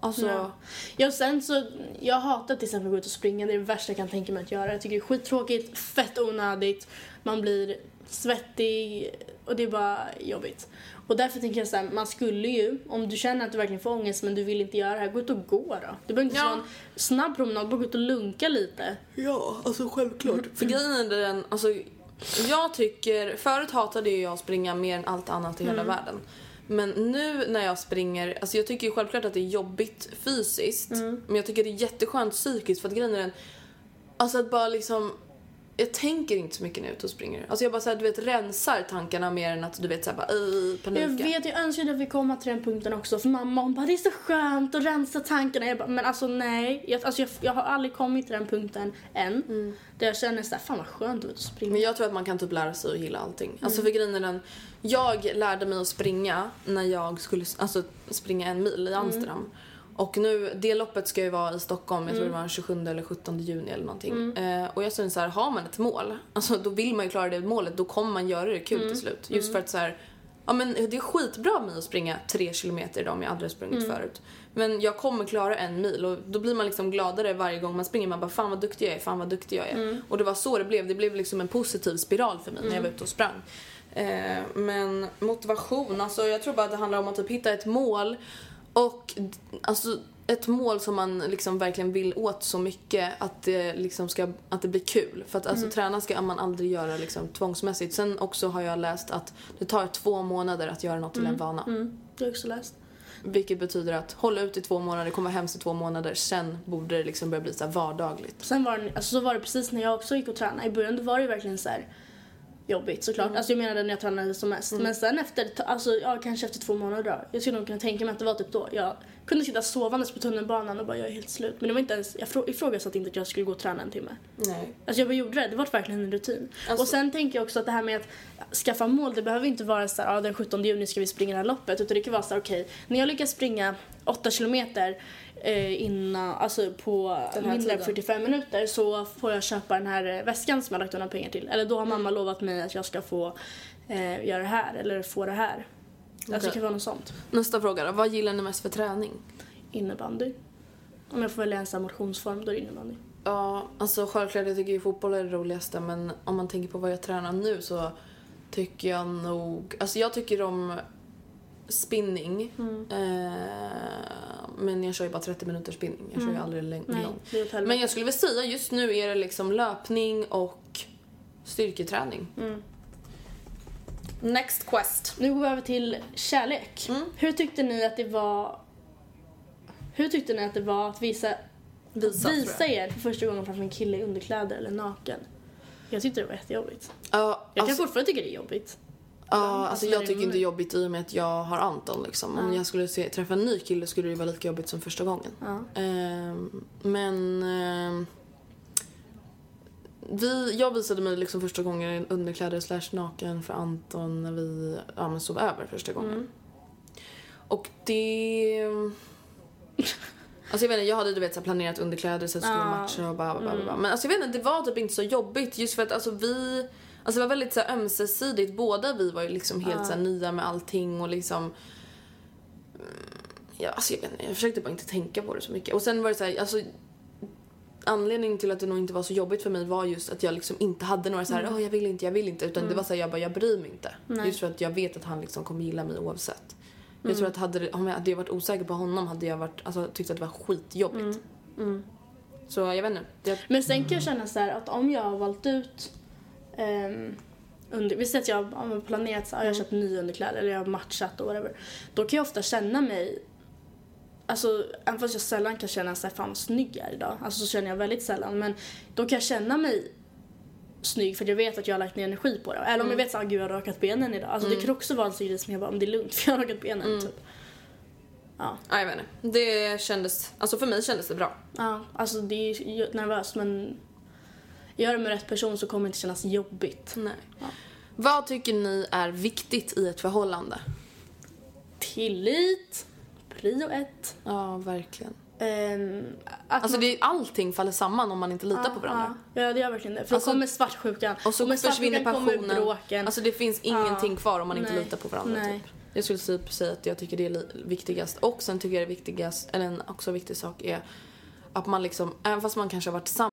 [SPEAKER 1] Alltså,
[SPEAKER 2] Ja. Ja, sen så, jag hatar till exempel att gå ut och springa. Det är det värsta jag kan tänka mig att göra. Jag tycker det är skittråkigt, fett onödigt. Man blir svettig och det är bara jobbigt. Och därför tänker jag så här, man skulle ju, om du känner att du verkligen får ångest men du vill inte göra det här, gå ut och gå då. Det behöver inte
[SPEAKER 1] Ja.
[SPEAKER 2] vara en snabb promenad, bara gå ut och lunka lite.
[SPEAKER 1] ja, alltså självklart. För grejen är den, alltså jag tycker, förut hatade ju jag att springa mer än allt annat i hela världen. Men nu när jag springer, alltså jag tycker ju självklart att det är jobbigt fysiskt. Men jag tycker det är jätteskönt psykiskt för att grejen är den, alltså att bara liksom jag tänker inte så mycket när jag är ute och springer. Alltså jag bara såhär, du vet, rensar tankarna mer än att du vet såhär bara, "Ej, panika.
[SPEAKER 2] Jag vet, jag önskar att vi komma till den punkten också. För mamma hon bara, det är så skönt att rensa tankarna. Jag bara, men alltså nej. Jag, alltså, jag, jag har aldrig kommit till den punkten än. Där jag känner såhär, fan vad skönt att och springa.
[SPEAKER 1] Men jag tror att man kan typ lära sig att gilla allting. Alltså för grejen är den, jag lärde mig att springa när jag skulle alltså, springa en mil i Amsterdam. Och nu, det loppet ska ju vara i Stockholm, jag tror det var den 27 eller 17 juni eller någonting. Eh, och jag känner så här, har man ett mål, alltså då vill man ju klara det målet, då kommer man göra det kul till slut. Just för att så här, ja men det är skitbra med att springa tre kilometer idag om jag aldrig sprungit förut. Men jag kommer klara en mil och då blir man liksom gladare varje gång man springer. Man bara fan vad duktig jag är, fan vad duktig jag är. Och det var så det blev. Det blev liksom en positiv spiral för mig när jag var ute och sprang. Eh, men motivation, alltså jag tror bara att det handlar om att typ hitta ett mål och alltså ett mål som man liksom verkligen vill åt så mycket att det liksom ska, att det blir kul. För att alltså träna ska man aldrig göra liksom tvångsmässigt. Sen också har jag läst att det tar två månader att göra något till en vana.
[SPEAKER 2] Mm, det har jag också läst.
[SPEAKER 1] Vilket betyder att hålla ut i två månader, komma hem i två månader, sen borde det liksom börja bli så vardagligt.
[SPEAKER 2] Sen var det, alltså, så var det precis när jag också gick och tränade. I början var det verkligen så här jobbigt såklart. Alltså jag menade när jag tränade som mest. Men sen efter, alltså ja, kanske efter två månader då. Jag skulle nog kunna tänka mig att det var typ då. Jag kunde sitta sovandes på tunnelbanan och bara jag är helt slut. Men det var inte ens, jag frå- ifrågasatte inte att jag skulle gå och träna en timme.
[SPEAKER 1] Nej.
[SPEAKER 2] Alltså jag bara gjorde det, det var verkligen en rutin.
[SPEAKER 1] Alltså-
[SPEAKER 2] och sen tänker jag också att det här med att skaffa mål, det behöver inte vara så här, ja den 17 juni ska vi springa det här loppet. Utan det kan vara så här, okej, när jag lyckas springa 8 kilometer eh, innan, alltså på mindre än
[SPEAKER 1] tiden.
[SPEAKER 2] 45 minuter så får jag köpa den här eh, väskan som jag lagt undan pengar till. Eller då har mamma
[SPEAKER 1] Mm.
[SPEAKER 2] lovat mig att jag ska få eh, göra det här eller få det här. Alltså det kan vara något sånt.
[SPEAKER 1] Nästa fråga då. Vad gillar ni mest för träning?
[SPEAKER 2] Innebandy. Om jag får välja en sån motionsform, då är det innebandy.
[SPEAKER 1] Ja, alltså självklart jag tycker ju fotboll är det roligaste men om man tänker på vad jag tränar nu så tycker jag nog, alltså jag tycker om spinning.
[SPEAKER 2] Mm.
[SPEAKER 1] Eh, men jag kör ju bara 30 minuters spinning. Jag kör ju aldrig läng-
[SPEAKER 2] Mm. Nej,
[SPEAKER 1] lång. Men jag skulle väl säga just nu är det liksom löpning och styrketräning.
[SPEAKER 2] Mm.
[SPEAKER 1] Next quest.
[SPEAKER 2] Nu går vi över till kärlek.
[SPEAKER 1] Mm.
[SPEAKER 2] Hur tyckte ni att det var... Hur tyckte ni att det var att visa,
[SPEAKER 1] Visa,
[SPEAKER 2] visa er för första gången framför en kille i underkläder eller naken? Jag tyckte det var jättejobbigt.
[SPEAKER 1] Ja,
[SPEAKER 2] Jag kan
[SPEAKER 1] alltså,
[SPEAKER 2] fortfarande tycka det är jobbigt.
[SPEAKER 1] Ja,
[SPEAKER 2] alltså,
[SPEAKER 1] alltså jag tycker inte det är jobbigt i och med att jag har Anton liksom. Om jag skulle se, träffa en ny kille skulle det vara lika jobbigt som första gången.
[SPEAKER 2] Ja.
[SPEAKER 1] Ehm, men... ehm, vi, jag visade mig liksom första gången i underkläder slash naken för Anton när vi ja, men sov över första gången.
[SPEAKER 2] Mm.
[SPEAKER 1] Och det... Alltså jag vet inte, jag hade du vet så planerat underkläder det skulle
[SPEAKER 2] Ja.
[SPEAKER 1] matcha och bara, bara, bara. Men alltså jag vet inte, det var typ inte så jobbigt just för att alltså vi... Alltså det var väldigt så här ömsesidigt. Båda vi var ju liksom helt så här nya med allting och liksom... mm, Ja, alltså jag vet inte, jag försökte bara inte tänka på det så mycket. Och sen var det så här, alltså anledningen till att det nog inte var så jobbigt för mig var just att jag liksom inte hade några så här, åh jag vill inte, jag vill inte. Utan det var så här, jag bara, jag bryr mig inte.
[SPEAKER 2] Nej.
[SPEAKER 1] Just för att jag vet att han liksom kommer gilla mig oavsett. Jag tror att hade, om jag hade jag varit osäker på honom hade jag varit, alltså, tyckt att det var skitjobbigt. Så jag vet inte. Jag,
[SPEAKER 2] Men sen kan jag känna så här att om jag har valt ut um, under, vi säger att jag har planerat så jag har köpt nya underkläder eller jag har matchat och whatever. Då kan jag ofta känna mig Alltså, även fast jag sällan kan känna här, fan vad snygg jag är idag. Alltså så känner jag väldigt sällan. Men då kan jag känna mig snygg för att jag vet att jag har lagt ner energi på det. Eller om jag vet gud jag har rakat benen idag. Alltså det kan också vara en sån grej som jag bara, om det är lugnt för jag har rakat benen typ. Ja.
[SPEAKER 1] ja, jag vet inte. Det kändes, alltså för mig kändes det bra.
[SPEAKER 2] Ja, alltså det är nervöst men gör det med rätt person så kommer det inte kännas jobbigt.
[SPEAKER 1] Nej. Vad tycker ni är viktigt i ett förhållande?
[SPEAKER 2] Tillit, prio ett.
[SPEAKER 1] Ja, verkligen.
[SPEAKER 2] Att
[SPEAKER 1] Alltså
[SPEAKER 2] man-
[SPEAKER 1] det, allting faller samman om man inte litar på varandra.
[SPEAKER 2] Ja, ja, det gör verkligen det. För
[SPEAKER 1] Alltså-
[SPEAKER 2] då kommer svartsjukan.
[SPEAKER 1] Och så
[SPEAKER 2] med
[SPEAKER 1] försvinner passionen.
[SPEAKER 2] bråken.
[SPEAKER 1] Alltså det finns ingenting kvar om man inte
[SPEAKER 2] Nej.
[SPEAKER 1] litar på varandra.
[SPEAKER 2] Nej.
[SPEAKER 1] Typ. Jag skulle typ säga att jag tycker det är viktigast. Och sen tycker jag det viktigast, eller en också viktig sak är att man liksom, även fast man kanske har varit tillsammans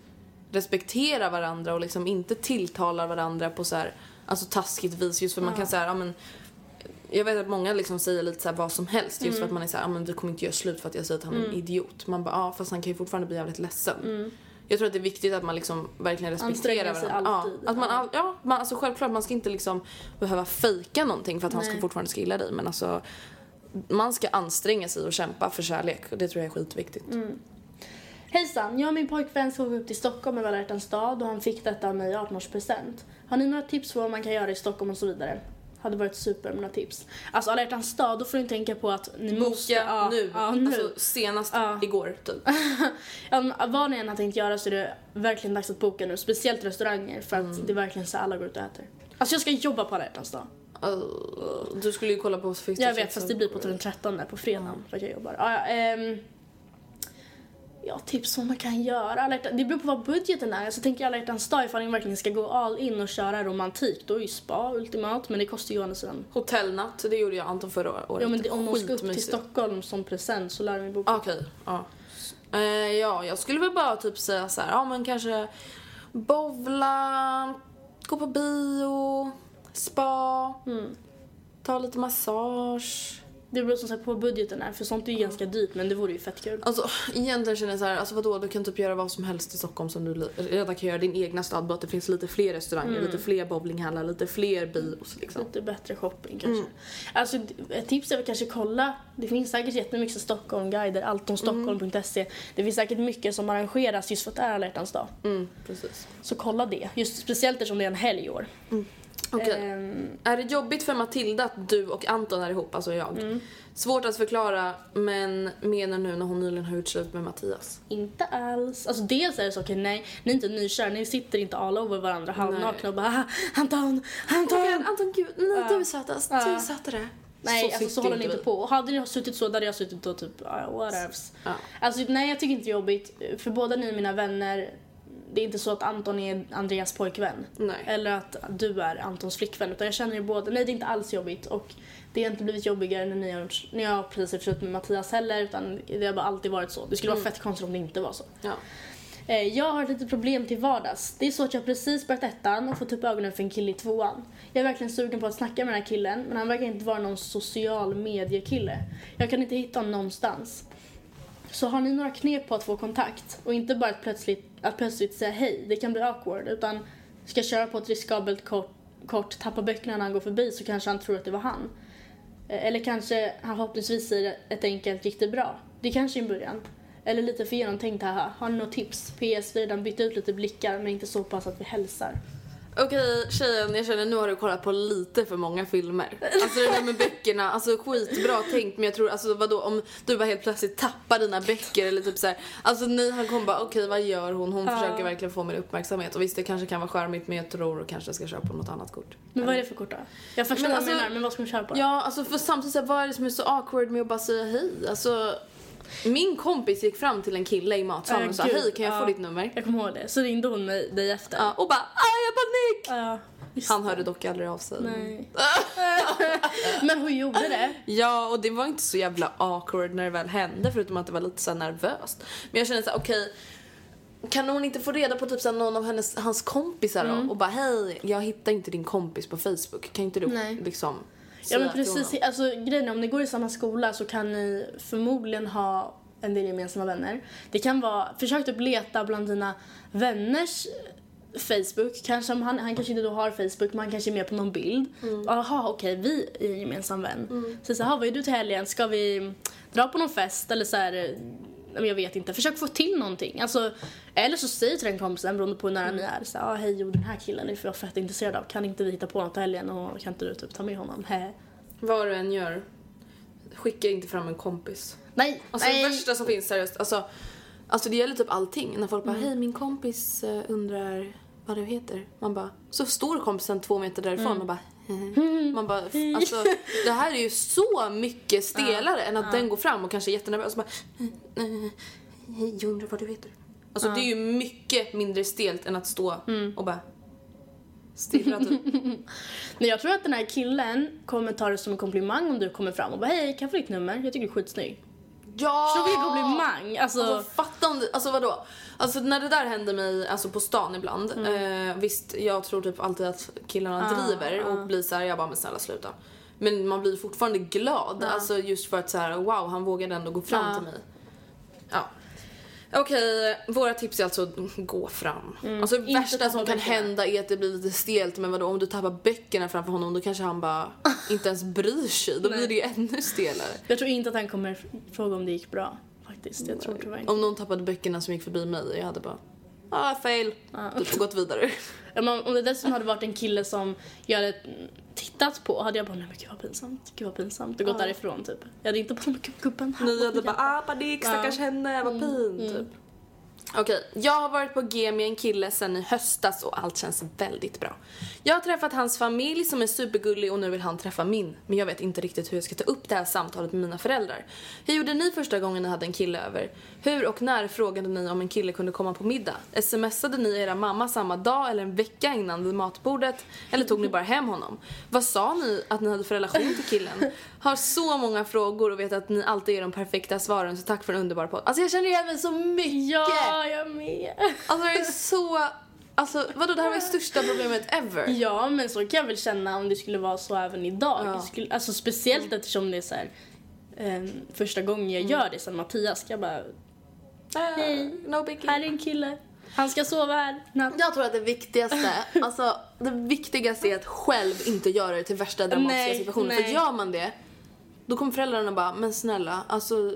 [SPEAKER 1] respekterar varandra och liksom inte tilltalar varandra på så här, alltså taskigt vis. Just för man kan säga, ja men jag vet att många liksom säger lite så vad som helst just för att man är så här, ja men vi kommer inte göra slut för att jag säger att han är en idiot. Man bara, ja fast han kan ju fortfarande bli jävligt ledsen. Jag tror att det är viktigt att man liksom verkligen respekterar
[SPEAKER 2] sig
[SPEAKER 1] varandra.
[SPEAKER 2] alltid.
[SPEAKER 1] Ja, att man, all, ja man, alltså självklart man ska inte liksom behöva fejka någonting för att han ska
[SPEAKER 2] Nej.
[SPEAKER 1] fortfarande ska gilla dig men alltså man ska anstränga sig och kämpa för kärlek och det tror jag är skitviktigt.
[SPEAKER 2] Hejsan, jag och min pojkvän åka upp till Stockholm över hjärtans dag och han fick detta av mig i 18-årspresent. Har ni några tips på vad man kan göra i Stockholm och så vidare? Hade varit super med några tips. Alltså alla hjärtans dag, då får ni tänka på att ni måste...
[SPEAKER 1] Boka
[SPEAKER 2] ja,
[SPEAKER 1] nu.
[SPEAKER 2] Ja, nu.
[SPEAKER 1] Alltså senast
[SPEAKER 2] Ja.
[SPEAKER 1] igår typ.
[SPEAKER 2] Ja, vad ni än har tänkt göra så är det verkligen dags att boka nu. Speciellt restauranger för att det är verkligen så alla går ut och äter. Alltså jag ska jobba på alla hjärtans dag.
[SPEAKER 1] Uh, du skulle ju kolla på Fifty
[SPEAKER 2] Jag vet, fast det blir på den 13 på fredagen för att jag jobbar. Ja, ehm, Ja, tips vad man kan göra. Alla Det beror på vad budgeten är. Alltså, tänker jag alla hjärtans dag ifall ni verkligen ska gå all in och köra romantik. Då är ju spa ultimat, men det kostar ju å andra sidan.
[SPEAKER 1] Hotellnatt, det gjorde jag Anton förra året.
[SPEAKER 2] Ja, men det, om de ska upp till. Stockholm som present så lär de ju boka.
[SPEAKER 1] Ah, Okej, ja. Eh, ja, jag skulle väl bara typ säga så här, ja men kanske bowla, gå på bio, spa,
[SPEAKER 2] Mm.
[SPEAKER 1] ta lite massage.
[SPEAKER 2] Det beror som sagt på budgeten är, för sånt är ju ganska dyrt, men det vore ju fett kul.
[SPEAKER 1] Alltså egentligen känner jag så här, alltså vadå, du kan typ göra vad som helst i Stockholm som du redan kan göra din egna stad, bara att det finns lite fler restauranger,
[SPEAKER 2] Mm.
[SPEAKER 1] lite fler bowlinghallar, lite fler bios liksom.
[SPEAKER 2] Lite bättre shopping kanske. Alltså ett tips är väl kanske kolla. Det finns säkert jättemycket Stockholmguider, altonstockholm.se. Det finns säkert mycket som arrangeras just för att det är alla dag.
[SPEAKER 1] Mm, precis.
[SPEAKER 2] Så kolla det. Just speciellt eftersom det är en helg i år.
[SPEAKER 1] Okej.
[SPEAKER 2] Ehm,
[SPEAKER 1] Är det jobbigt för Matilda att du och Anton är ihop, alltså jag?
[SPEAKER 2] Mm.
[SPEAKER 1] Svårt att förklara, men menar nu när hon nyligen har gjort slut med Mattias.
[SPEAKER 2] inte alls. Alltså dels är det så, okej nej, ni är inte nykär, ni sitter inte all over varandra halvnakna och bara "Ah, Anton, Anton!
[SPEAKER 1] Anton, gud, nej,
[SPEAKER 2] Ja.
[SPEAKER 1] du är sötast. Du
[SPEAKER 2] Ja.
[SPEAKER 1] är sötare.
[SPEAKER 2] Nej, alltså, så håller ni
[SPEAKER 1] inte
[SPEAKER 2] på. Hade ni suttit så, där hade jag suttit och typ, uh, whatevs.
[SPEAKER 1] Ja.
[SPEAKER 2] Alltså nej, jag tycker inte det är jobbigt. För båda ni är mina vänner. Det är inte så att Anton är Andreas pojkvän.
[SPEAKER 1] Nej.
[SPEAKER 2] Eller att du är Antons flickvän. Utan jag känner er båda. Nej, det är inte alls jobbigt. Och det har inte blivit jobbigare när, ni har, när jag precis har försökt med Mattias heller. Utan det har bara alltid varit så. Det skulle vara fett konstigt om det inte var så.
[SPEAKER 1] Ja.
[SPEAKER 2] Eh, Jag har ett litet problem till vardags. Det är så att jag precis börjat ettan och fått upp ögonen för en kille i tvåan. Jag är verkligen sugen på att snacka med den här killen, men han verkar inte vara någon social mediekille. Jag kan inte hitta honom någonstans. Så har ni några knep på att få kontakt? Och inte bara att plötsligt, att plötsligt säga hej, det kan bli awkward, utan ska köra på ett riskabelt kort, kort tappa böckerna när han går förbi så kanske han tror att det var han. Eh, eller kanske han förhoppningsvis säger ett enkelt gick det bra. Det kanske är en början. Eller lite för genomtänkt haha. Har ni något tips? PS, vi har redan bytt ut lite blickar men inte så pass att vi hälsar.
[SPEAKER 1] Okej tjejen, jag känner nu har du kollat på lite för många filmer. Alltså det där med böckerna, alltså skitbra tänkt men jag tror alltså vadå om du bara helt plötsligt tappar dina böcker eller typ så här. Alltså ni han kommer bara okej vad gör hon? Hon försöker verkligen få min uppmärksamhet och visst det kanske kan vara charmigt men jag tror kanske jag ska köra på något annat kort.
[SPEAKER 2] Men vad är det för kort då? Jag förstår
[SPEAKER 1] Men
[SPEAKER 2] vad
[SPEAKER 1] alltså-
[SPEAKER 2] du menar men vad ska man köra på?
[SPEAKER 1] Ja alltså för samtidigt så här, vad är det som är så awkward med att bara säga hej? Alltså min kompis gick fram till en kille i matsalen och sa
[SPEAKER 2] gud,
[SPEAKER 1] hej kan jag få ditt nummer?
[SPEAKER 2] Jag kommer ihåg det. Så ringde hon mig, dig efter.
[SPEAKER 1] Ja, och bara ah jag panik!
[SPEAKER 2] Ja,
[SPEAKER 1] Han hörde dock aldrig av sig.
[SPEAKER 2] Nej. men hon gjorde det.
[SPEAKER 1] Ja, och det var inte så jävla awkward när det väl hände förutom att det var lite så nervöst. Men jag kände så okej, kan hon inte få reda på typ så här någon av hennes, hans kompisar då? Och bara hej, jag hittar inte din kompis på Facebook. Kan inte du
[SPEAKER 2] Nej.
[SPEAKER 1] liksom
[SPEAKER 2] Ja men precis, alltså grejen är om ni går i samma skola så kan ni förmodligen ha en del gemensamma vänner. Det kan vara, försök typ leta bland dina vänners Facebook, kanske om han, han kanske inte då har Facebook men han kanske är med på någon bild. Jaha okej vi är en gemensam vän. Så så här, vad är du till helgen? Ska vi dra på någon fest eller så här, jag vet inte, försök få till någonting. Alltså, eller så säg till den kompisen beroende på hur nära ni är. Så, ah, hej jo den här killen är jag fett intresserad av. Kan inte vi hitta på något helgen och kan inte du typ ta med honom? Hä?
[SPEAKER 1] Vad du än gör, skicka inte fram en kompis.
[SPEAKER 2] Nej,
[SPEAKER 1] Alltså
[SPEAKER 2] nej.
[SPEAKER 1] det värsta som finns seriöst, alltså, alltså det gäller typ allting. När folk bara
[SPEAKER 2] Mm.
[SPEAKER 1] hej min kompis eh, undrar vad du heter. Man bara, så står kompisen två meter därifrån
[SPEAKER 2] Mm.
[SPEAKER 1] man bara. Man bara, alltså det här är ju så mycket stelare än att den går fram och kanske är jättenervös och bara "Eh, eh, hej jag undrar vad du heter. Alltså det är ju mycket mindre stelt än att stå
[SPEAKER 2] Mm.
[SPEAKER 1] och bara stirra typ.
[SPEAKER 2] Men jag tror att den här killen kommer ta det som en komplimang om du kommer fram och bara hej kan jag få ditt nummer? Jag tycker du är skitsnygg.
[SPEAKER 1] Ja!
[SPEAKER 2] Förstår vilken komplimang? Alltså,
[SPEAKER 1] Alltså fatta om det, alltså vadå? Alltså när det där händer mig alltså på stan ibland. Eh, visst jag tror typ alltid att killarna driver och blir så här, jag bara men snälla sluta. Men man blir fortfarande glad. Alltså just för att så här, wow han vågade ändå gå fram
[SPEAKER 2] Ja.
[SPEAKER 1] till mig. Ja. Okej, våra tips är alltså gå fram. Alltså det värsta som kan
[SPEAKER 2] böckerna.
[SPEAKER 1] hända är att det blir lite stelt men vadå om du tappar böckerna framför honom då kanske han bara inte ens bryr sig. Då blir det ju ännu stelare.
[SPEAKER 2] jag tror inte att han kommer fråga om det gick bra. Faktiskt. Jag tror tyvärr inte.
[SPEAKER 1] Om någon tappade böckerna som gick förbi mig, jag hade bara ah fail. Typ gått vidare.
[SPEAKER 2] Om det dessutom hade varit en kille som jag hade tittat på hade jag bara nej men gud vad pinsamt. Gud vad pinsamt. Och gått därifrån typ. Jag hade inte bara men gud gubben. här
[SPEAKER 1] Ni hade bara
[SPEAKER 2] hjälpa."
[SPEAKER 1] ah panik stackars henne, vad pin typ. Okej, jag har varit på G med en kille sen i höstas och allt känns väldigt bra. Jag har träffat hans familj som är supergullig och nu vill han träffa min. Men jag vet inte riktigt hur jag ska ta upp det här samtalet med mina föräldrar. Hur gjorde ni första gången ni hade en kille över? Hur och när frågade ni om en kille kunde komma på middag? Smsade ni era mamma samma dag eller en vecka innan vid matbordet? Eller tog ni bara hem honom? Vad sa ni att ni hade för relation till killen? Har så många frågor och vet att ni alltid ger de perfekta svaren så tack för en underbar podd. Alltså jag känner igen mig så mycket!
[SPEAKER 2] Ja, jag med.
[SPEAKER 1] Alltså det är så... Alltså vadå det här var det största problemet ever.
[SPEAKER 2] Ja, men så kan jag väl känna om det skulle vara så även idag.
[SPEAKER 1] Ja.
[SPEAKER 2] Skulle, alltså speciellt eftersom det är så här, ehm, första gången jag gör det sen Mattias ska jag bara, Hej.
[SPEAKER 1] No
[SPEAKER 2] här är en kille. Han ska sova här. natt."
[SPEAKER 1] Jag tror att det viktigaste, alltså det viktigaste är att själv inte göra det till värsta dramatiska
[SPEAKER 2] Nej,
[SPEAKER 1] situationen. För gör man det, då kommer föräldrarna bara, men snälla, alltså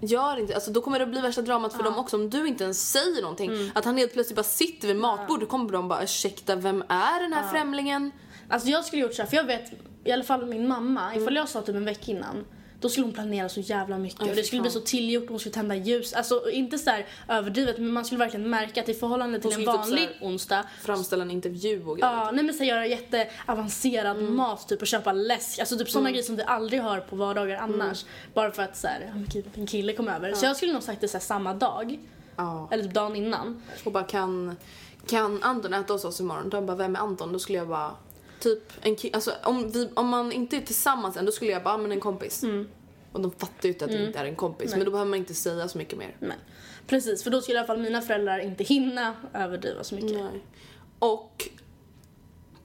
[SPEAKER 1] gör inte, alltså då kommer det bli värsta dramat för dem också om du inte ens säger någonting. Att han helt plötsligt bara sitter vid matbordet, då kommer de bara ursäkta, vem är den här främlingen?
[SPEAKER 2] Alltså jag skulle gjort så här, för jag vet, i alla fall min mamma,
[SPEAKER 1] Mm.
[SPEAKER 2] ifall jag sa typ en vecka innan, då skulle hon planera så jävla mycket
[SPEAKER 1] Aj,
[SPEAKER 2] och det skulle bli så tillgjort, hon skulle tända ljus. Alltså inte så här överdrivet men man skulle verkligen märka att i förhållande till en
[SPEAKER 1] typ
[SPEAKER 2] vanlig
[SPEAKER 1] här-
[SPEAKER 2] onsdag
[SPEAKER 1] Framställa en intervju och grejer.
[SPEAKER 2] Ja, nej men så här, göra jätteavancerad
[SPEAKER 1] Mm.
[SPEAKER 2] mat typ och köpa läsk. Alltså typ sådana grejer som vi aldrig har på vardagar annars. Bara för att så här, ja, en kille kom över. Så jag skulle nog sagt det så här, samma dag.
[SPEAKER 1] Ja.
[SPEAKER 2] Eller typ dagen innan.
[SPEAKER 1] Och bara kan, kan Anton äta hos oss imorgon? De bara, vem är Anton? Då skulle jag bara, typ en ki- alltså om, vi, om man inte är tillsammans än då skulle jag bara, "Ah, men en kompis.
[SPEAKER 2] Mm.
[SPEAKER 1] Och de fattar ju inte att det inte är en kompis. Men då behöver man inte säga så mycket mer.
[SPEAKER 2] Men, precis, för då skulle i alla fall mina föräldrar inte hinna överdriva så mycket.
[SPEAKER 1] Nej. Och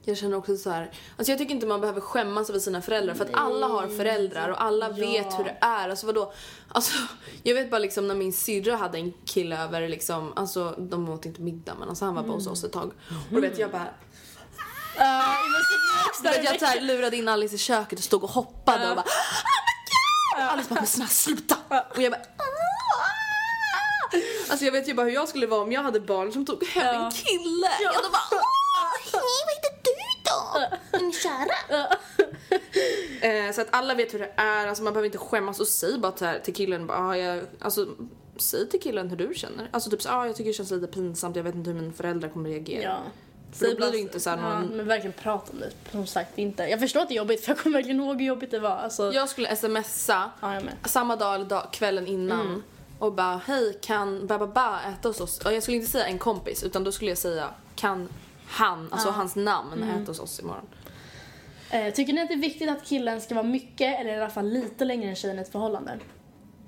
[SPEAKER 1] jag känner också så här, alltså jag tycker inte man behöver skämmas över sina föräldrar för att alla har föräldrar och alla vet hur det är. Alltså vadå? Alltså, jag vet bara liksom när min syrra hade en kille över liksom, alltså de åt inte middag men alltså han var bara hos oss ett tag. Och då vet jag bara
[SPEAKER 2] Ja,
[SPEAKER 1] Du vet, jag här, lurade in Alice i köket och stod och hoppade och bara Oh my god! Och Alice bara men snälla sluta! Och jag bara "Ah!" Alltså jag vet ju bara hur jag skulle vara om jag hade barn som tog hem en kille. Jag hade bara Åh, hej vad heter du då? Min kära. eh, så att alla vet hur det är, alltså man behöver inte skämmas och säg bara till, till killen bara, ah, jag, alltså säg till killen hur du känner. Alltså typ så ah, jag tycker det känns lite pinsamt, jag vet inte hur mina föräldrar kommer reagera.
[SPEAKER 2] Ja.
[SPEAKER 1] För då blir det inte så här
[SPEAKER 2] ja,
[SPEAKER 1] någon-
[SPEAKER 2] men verkligen prata om det. Som sagt, inte. Jag förstår att det är jobbigt för jag kommer verkligen ihåg hur jobbigt det var. Alltså,
[SPEAKER 1] Jag skulle smsa
[SPEAKER 2] Ja, jag
[SPEAKER 1] samma dag eller dag, kvällen innan
[SPEAKER 2] Mm.
[SPEAKER 1] och bara hej kan Bababa äta hos oss? Och jag skulle inte säga en kompis utan då skulle jag säga kan han, alltså hans namn
[SPEAKER 2] Mm.
[SPEAKER 1] äta hos oss imorgon?
[SPEAKER 2] Eh, tycker ni att det är viktigt att killen ska vara mycket eller i alla fall lite längre än tjejen i ett förhållande?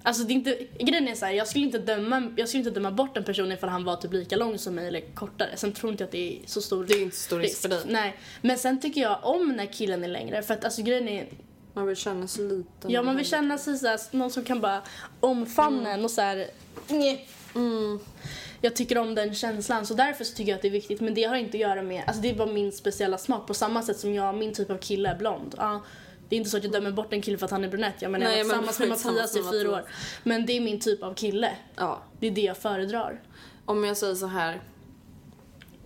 [SPEAKER 2] Alltså det är inte, grejen är så här, jag skulle inte döma, jag skulle inte döma bort en person ifall han var typ lika lång som mig eller kortare. Sen tror inte jag att det är så stor
[SPEAKER 1] Det är inte stor risk för dig.
[SPEAKER 2] Nej, men sen tycker jag om när killen är längre för att alltså grejen är,
[SPEAKER 1] Man vill känna sig liten.
[SPEAKER 2] ja man vill känna sig så här, någon som kan bara omfamna en och så här, nej. Jag tycker om den känslan så därför så tycker jag att det är viktigt men det har inte att göra med, alltså det är bara min speciella smak på samma sätt som jag, min typ av kille är blond. Ja, det är inte så att jag dömer bort en kille för att han är brunett, jag menar
[SPEAKER 1] Nej,
[SPEAKER 2] jag har
[SPEAKER 1] men
[SPEAKER 2] tillsammans med Mattias i fyra år. Men det är min typ av kille.
[SPEAKER 1] Ja.
[SPEAKER 2] Det är det jag föredrar.
[SPEAKER 1] Om jag säger så här.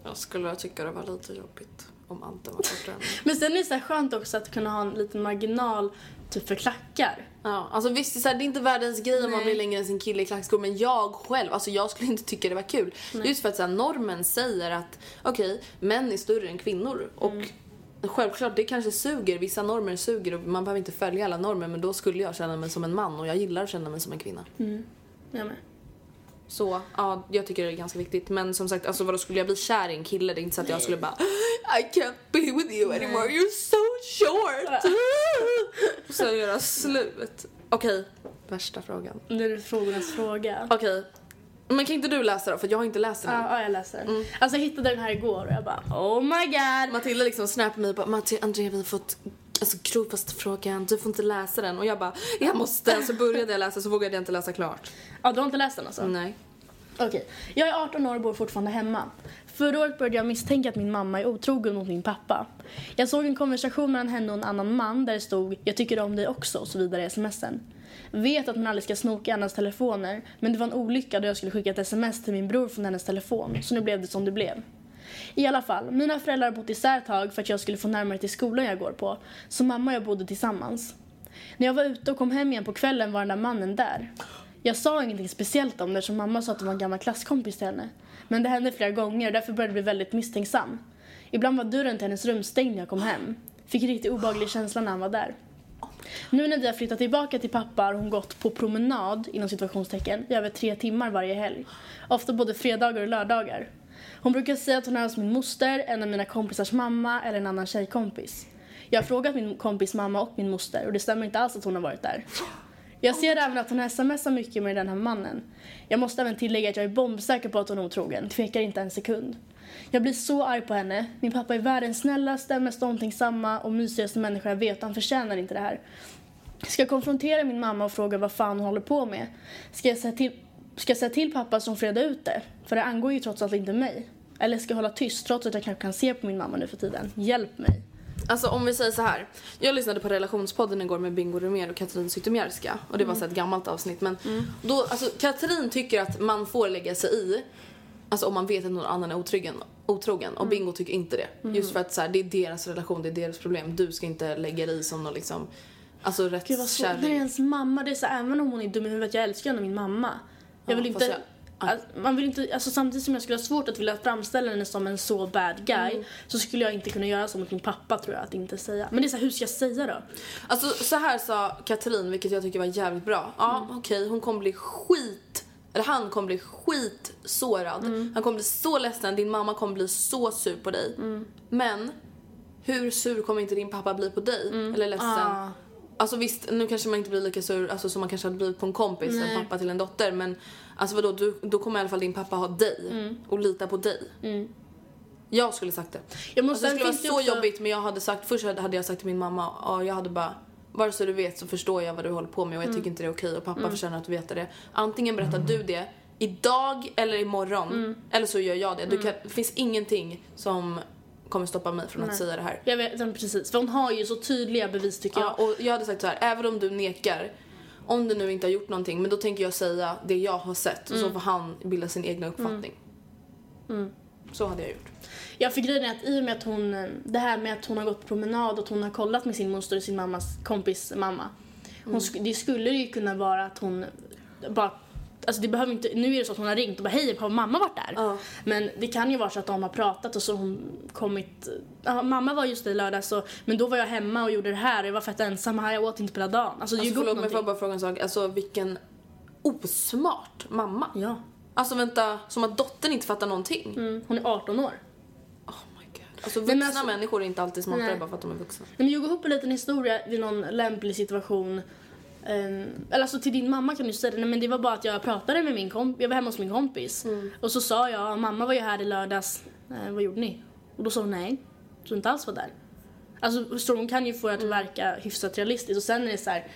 [SPEAKER 1] Jag skulle tycka det var lite jobbigt om Ante var kortare.
[SPEAKER 2] Men sen är det så skönt också att kunna ha en liten marginal typ för klackar.
[SPEAKER 1] Ja, alltså visst det är, så här, det är inte världens grej om man
[SPEAKER 2] Nej.
[SPEAKER 1] blir längre än sin kille i klackskor men jag själv, alltså jag skulle inte tycka det var kul. Just för att så här, normen säger att okej, män är större än kvinnor och självklart det kanske suger, vissa normer suger och man behöver inte följa alla normer men då skulle jag känna mig som en man och jag gillar att känna mig som en kvinna.
[SPEAKER 2] Jag med.
[SPEAKER 1] Så ja, jag tycker det är ganska viktigt men som sagt, alltså vadå skulle jag bli kär i en kille det är inte så att jag skulle bara I can't be with you anymore, you're so short. och så göra slut. Okej, värsta frågan.
[SPEAKER 2] Nu är det frågornas fråga.
[SPEAKER 1] Okej. Men kan inte du läsa då? För jag har inte läst den.
[SPEAKER 2] Ja, ja, jag läser den.
[SPEAKER 1] Mm.
[SPEAKER 2] Alltså jag hittade den här igår och jag bara oh my god.
[SPEAKER 1] Matilda liksom snappade mig och bara Matilda, Andrea vi har fått alltså grovaste frågan, du får inte läsa den. Och jag bara jag måste. Så började jag läsa så vågade jag inte läsa klart.
[SPEAKER 2] Ja, du har inte läst den alltså?
[SPEAKER 1] Nej.
[SPEAKER 2] Okej. Jag är 18 år och bor fortfarande hemma. Förra året började jag misstänka att min mamma är otrogen mot min pappa. Jag såg en konversation mellan henne och en annan man där det stod “Jag tycker om dig också” och så vidare i smsen. Vet att man aldrig ska snoka i andras telefoner, men det var en olycka då jag skulle skicka ett sms till min bror från hennes telefon, så nu blev det som det blev. I alla fall, mina föräldrar har bott isär ett tag för att jag skulle få närmare till skolan jag går på, så mamma och jag bodde tillsammans. När jag var ute och kom hem igen på kvällen var den där mannen där. Jag sa ingenting speciellt om det som mamma sa att det var en gammal klasskompis till henne. Men det hände flera gånger och därför började jag bli väldigt misstänksam. Ibland var dörren till hennes rum stängd när jag kom hem. Fick en riktigt obehaglig känsla när han var där. Nu när vi har flyttat tillbaka till pappa har hon gått på promenad inom situationstecken i över tre timmar varje helg. Ofta både fredagar och lördagar. Hon brukar säga att hon är hos min moster, en av mina kompisars mamma eller en annan tjejkompis. Jag har frågat min kompis mamma och min moster och det stämmer inte alls att hon har varit där. Jag ser även att hon smsar mycket med den här mannen. Jag måste även tillägga att jag är bombsäker på att hon är otrogen, tvekar inte en sekund. Jag blir så arg på henne. Min pappa är världens snällaste, mest omtänksamma och mysigaste människa jag vet. Han förtjänar inte det här. Ska jag konfrontera min mamma och fråga vad fan hon håller på med? Ska jag säga till, ska jag säga till pappa som freda ut det? För det angår ju trots allt inte mig. Eller ska jag hålla tyst trots att jag kanske kan se på min mamma nu för tiden? Hjälp mig.
[SPEAKER 1] Alltså om vi säger så här. Jag lyssnade på relationspodden igår med Bingo Rimér och Katrin Zytomierska och det var så ett gammalt avsnitt men då, alltså Katrin tycker att man får lägga sig i Alltså om man vet att någon annan är otrogen, otrogen och Bingo tycker inte det. Just för att så här, det är deras relation, det är deras problem. Du ska inte lägga dig i som någon liksom Alltså rätt
[SPEAKER 2] Gud vad svårt. Det är ens mamma. Det är så, även om hon är dum i huvudet, jag älskar ändå min mamma. Jag
[SPEAKER 1] Ja,
[SPEAKER 2] vill inte... Alltså, man vill inte, alltså samtidigt som jag skulle ha svårt att vilja framställa henne som en så bad guy
[SPEAKER 1] Mm.
[SPEAKER 2] så skulle jag inte kunna göra så mot min pappa tror jag att inte säga. Men det är så här, hur ska jag säga då?
[SPEAKER 1] Alltså så här sa Katrin, vilket jag tycker var jävligt bra. Ja, okej, hon kommer bli skit eller han kommer bli skitsårad. Han kommer bli så ledsen, din mamma kommer bli så sur på dig. Men hur sur kommer inte din pappa bli på dig? Eller ledsen?
[SPEAKER 2] Ah.
[SPEAKER 1] Alltså visst, nu kanske man inte blir lika sur alltså, som man kanske hade blivit på en kompis, en pappa till en dotter. Men alltså vadå, du, då kommer i alla fall din pappa ha dig och lita på dig. Jag skulle sagt det.
[SPEAKER 2] Jag måste,
[SPEAKER 1] Alltså, det skulle vara så
[SPEAKER 2] också-
[SPEAKER 1] jobbigt men jag hade sagt, först hade jag sagt till min mamma, ja jag hade bara Bara så du vet så förstår jag vad du håller på med och jag tycker inte det är okej och pappa förtjänar att veta det. Antingen berättar du det idag eller imorgon eller så gör jag det. Du kan, det finns ingenting som kommer stoppa mig från att säga det här.
[SPEAKER 2] Jag vet, precis. För hon har ju så tydliga bevis tycker
[SPEAKER 1] Ja,
[SPEAKER 2] jag.
[SPEAKER 1] och jag hade sagt så här, även om du nekar om du nu inte har gjort någonting, men då tänker jag säga det jag har sett och så får han bilda sin egna uppfattning. Så hade jag gjort.
[SPEAKER 2] Jag fick grejen är att i och med att hon, eh, det här med att hon har gått på promenad och att hon har kollat med sin moster och sin mammas kompis mamma. Hon, sk- Det skulle ju kunna vara att hon bara Alltså det behöver inte, nu är det så att hon har ringt och bara hej har mamma varit där?
[SPEAKER 1] Ja.
[SPEAKER 2] Men det kan ju vara så att de har pratat och så har hon kommit, ja, mamma var just det i lördags så, men då var jag hemma och gjorde det här och jag var fett ensam här, jag åt inte på hela dagen. Alltså det
[SPEAKER 1] Alltså, förlåt men får jag bara fråga en sak, alltså vilken osmart mamma.
[SPEAKER 2] Ja.
[SPEAKER 1] Alltså vänta, som att dottern inte fattar någonting.
[SPEAKER 2] Mm, hon är 18 år.
[SPEAKER 1] Oh my god. Alltså
[SPEAKER 2] Nej, men
[SPEAKER 1] vuxna
[SPEAKER 2] alltså-
[SPEAKER 1] människor är inte alltid smartare
[SPEAKER 2] Nej.
[SPEAKER 1] bara för att de är vuxna.
[SPEAKER 2] Nej, men jag går ihop en liten historia vid någon lämplig situation. Ehm, eller alltså till din mamma kan du säga det, nej men det var bara att jag pratade med min kompis, jag var hemma hos min kompis. Och så sa jag, mamma var ju här i lördags, eh, vad gjorde ni? Och då sa hon nej, så hon inte alls var där. Alltså förstår hon kan ju få det att verka hyfsat realistiskt och sen är det så här.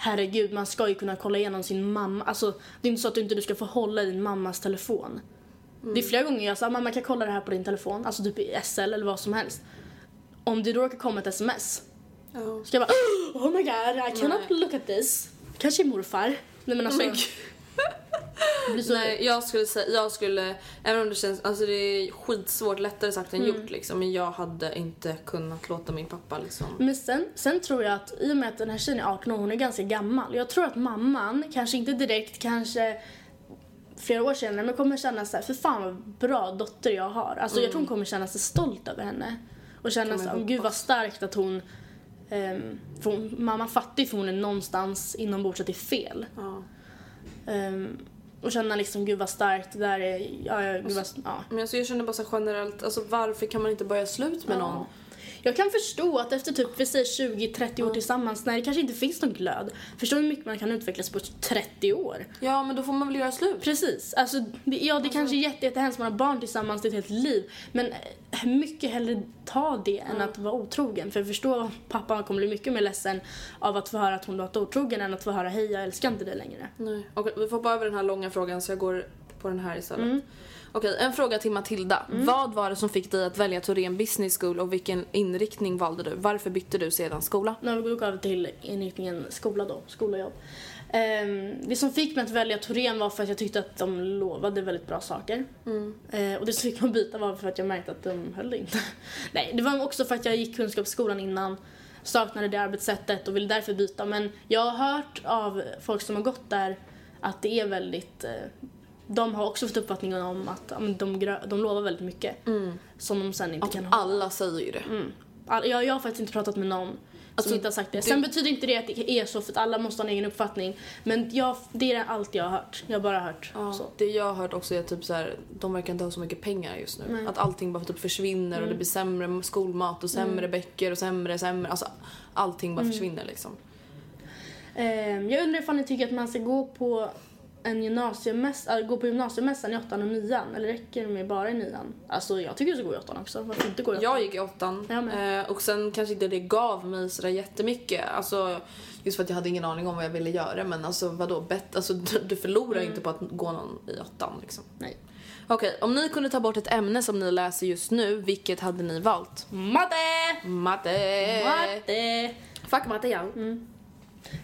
[SPEAKER 2] Herregud, man ska ju kunna kolla igenom sin mamma. Alltså, det är inte så att du inte du ska få hålla din mammas telefon. Det är flera gånger jag sa, mamma kan jag kolla det här på din telefon, alltså typ i SL eller vad som helst. Om det då råkar komma ett sms
[SPEAKER 1] Ja.
[SPEAKER 2] Ska jag bara oh my god I cannot look at this. Kanske morfar. Nej men alltså.
[SPEAKER 1] Gud.
[SPEAKER 2] det blir så,
[SPEAKER 1] Nej, jag skulle säga, jag skulle, även om det känns, alltså det är skitsvårt, lättare sagt än
[SPEAKER 2] Mm.
[SPEAKER 1] gjort liksom. Men jag hade inte kunnat låta min pappa liksom.
[SPEAKER 2] Men sen, sen tror jag att i och med att den här tjejen är 18 år, hon är ganska gammal. Jag tror att mamman, kanske inte direkt, kanske flera år senare, men kommer känna så här, för fan vad bra dotter jag har. Alltså jag tror hon kommer känna sig stolt över henne. Och känna så här, "Åh, gud vad starkt att hon, för hon mamma fattar ju förmodligen någonstans inombords att det är fel.
[SPEAKER 1] Ja.
[SPEAKER 2] Ehm, och känna liksom, gud vad starkt, det där är, ja, ja, gud vad, ja.
[SPEAKER 1] Men alltså jag känner bara så generellt, alltså varför kan man inte börja slut med någon?
[SPEAKER 2] Jag kan förstå att efter typ, vi säger 20-30 år tillsammans, när det kanske inte finns någon glöd. Förstå hur mycket man kan utvecklas på 30 år.
[SPEAKER 1] Ja men då får man väl göra slut.
[SPEAKER 2] Precis. Alltså, det, ja, det kanske är jätte, jättehemskt, man har barn tillsammans, det är ett helt liv. Men eh, mycket hellre ta det än att vara otrogen. För jag förstår att pappa kommer bli mycket mer ledsen av att få höra att hon varit otrogen än att få höra hej, jag älskar inte dig längre.
[SPEAKER 1] Nej. Okej, vi får hoppa över den här långa frågan så jag går på den här istället.
[SPEAKER 2] Mm.
[SPEAKER 1] Okej, en fråga till Matilda. Vad var det som fick dig att välja Torén Business School och vilken inriktning valde du? Varför bytte du sedan skola?
[SPEAKER 2] Har vi gått över till inriktningen skola då, skola och jobb. Ehm, det som fick mig att välja Torén var för att jag tyckte att de lovade väldigt bra saker. Eh, och det som fick mig att byta var för att jag märkte att de höll det inte. Nej, det var också för att jag gick kunskapsskolan innan, saknade det arbetssättet och ville därför byta. Men jag har hört av folk som har gått där att det är väldigt... De har också fått uppfattningen om att ja, men de, de lovar väldigt mycket som de sen inte kan hålla.
[SPEAKER 1] Alla säger ju det.
[SPEAKER 2] All, jag, jag har faktiskt inte pratat med någon
[SPEAKER 1] Alltså,
[SPEAKER 2] som inte har sagt det.
[SPEAKER 1] du-
[SPEAKER 2] Sen betyder inte det att det är så för att alla måste ha en egen uppfattning. Men jag, det är allt jag har hört. Jag har bara hört så.
[SPEAKER 1] Det jag har hört också är typ så här, de verkar inte ha så mycket pengar just nu. Att allting bara typ försvinner
[SPEAKER 2] Mm.
[SPEAKER 1] och det blir sämre skolmat och sämre böcker och sämre, sämre. Alltså allting
[SPEAKER 2] Mm.
[SPEAKER 1] bara försvinner liksom.
[SPEAKER 2] Ehm, jag undrar ifall ni tycker att man ska gå på en gymnasiemässa, äh, gå på gymnasiemässan i åttan och nian eller räcker det med bara i nian? Alltså jag tycker du ska gå i åttan också. Varför inte gå i åttan?
[SPEAKER 1] Jag gick i åttan eh, och sen kanske inte det gav mig sådär jättemycket. Alltså, just för att jag hade ingen aning om vad jag ville göra men alltså vadå, bett, alltså, du, förlorar inte på att gå någon i åttan liksom.
[SPEAKER 2] Nej.
[SPEAKER 1] Okej, om ni kunde ta bort ett ämne som ni läser just nu, vilket hade ni valt?
[SPEAKER 2] Matte!
[SPEAKER 1] Matte!
[SPEAKER 2] Matte!
[SPEAKER 1] Fuck matte ja.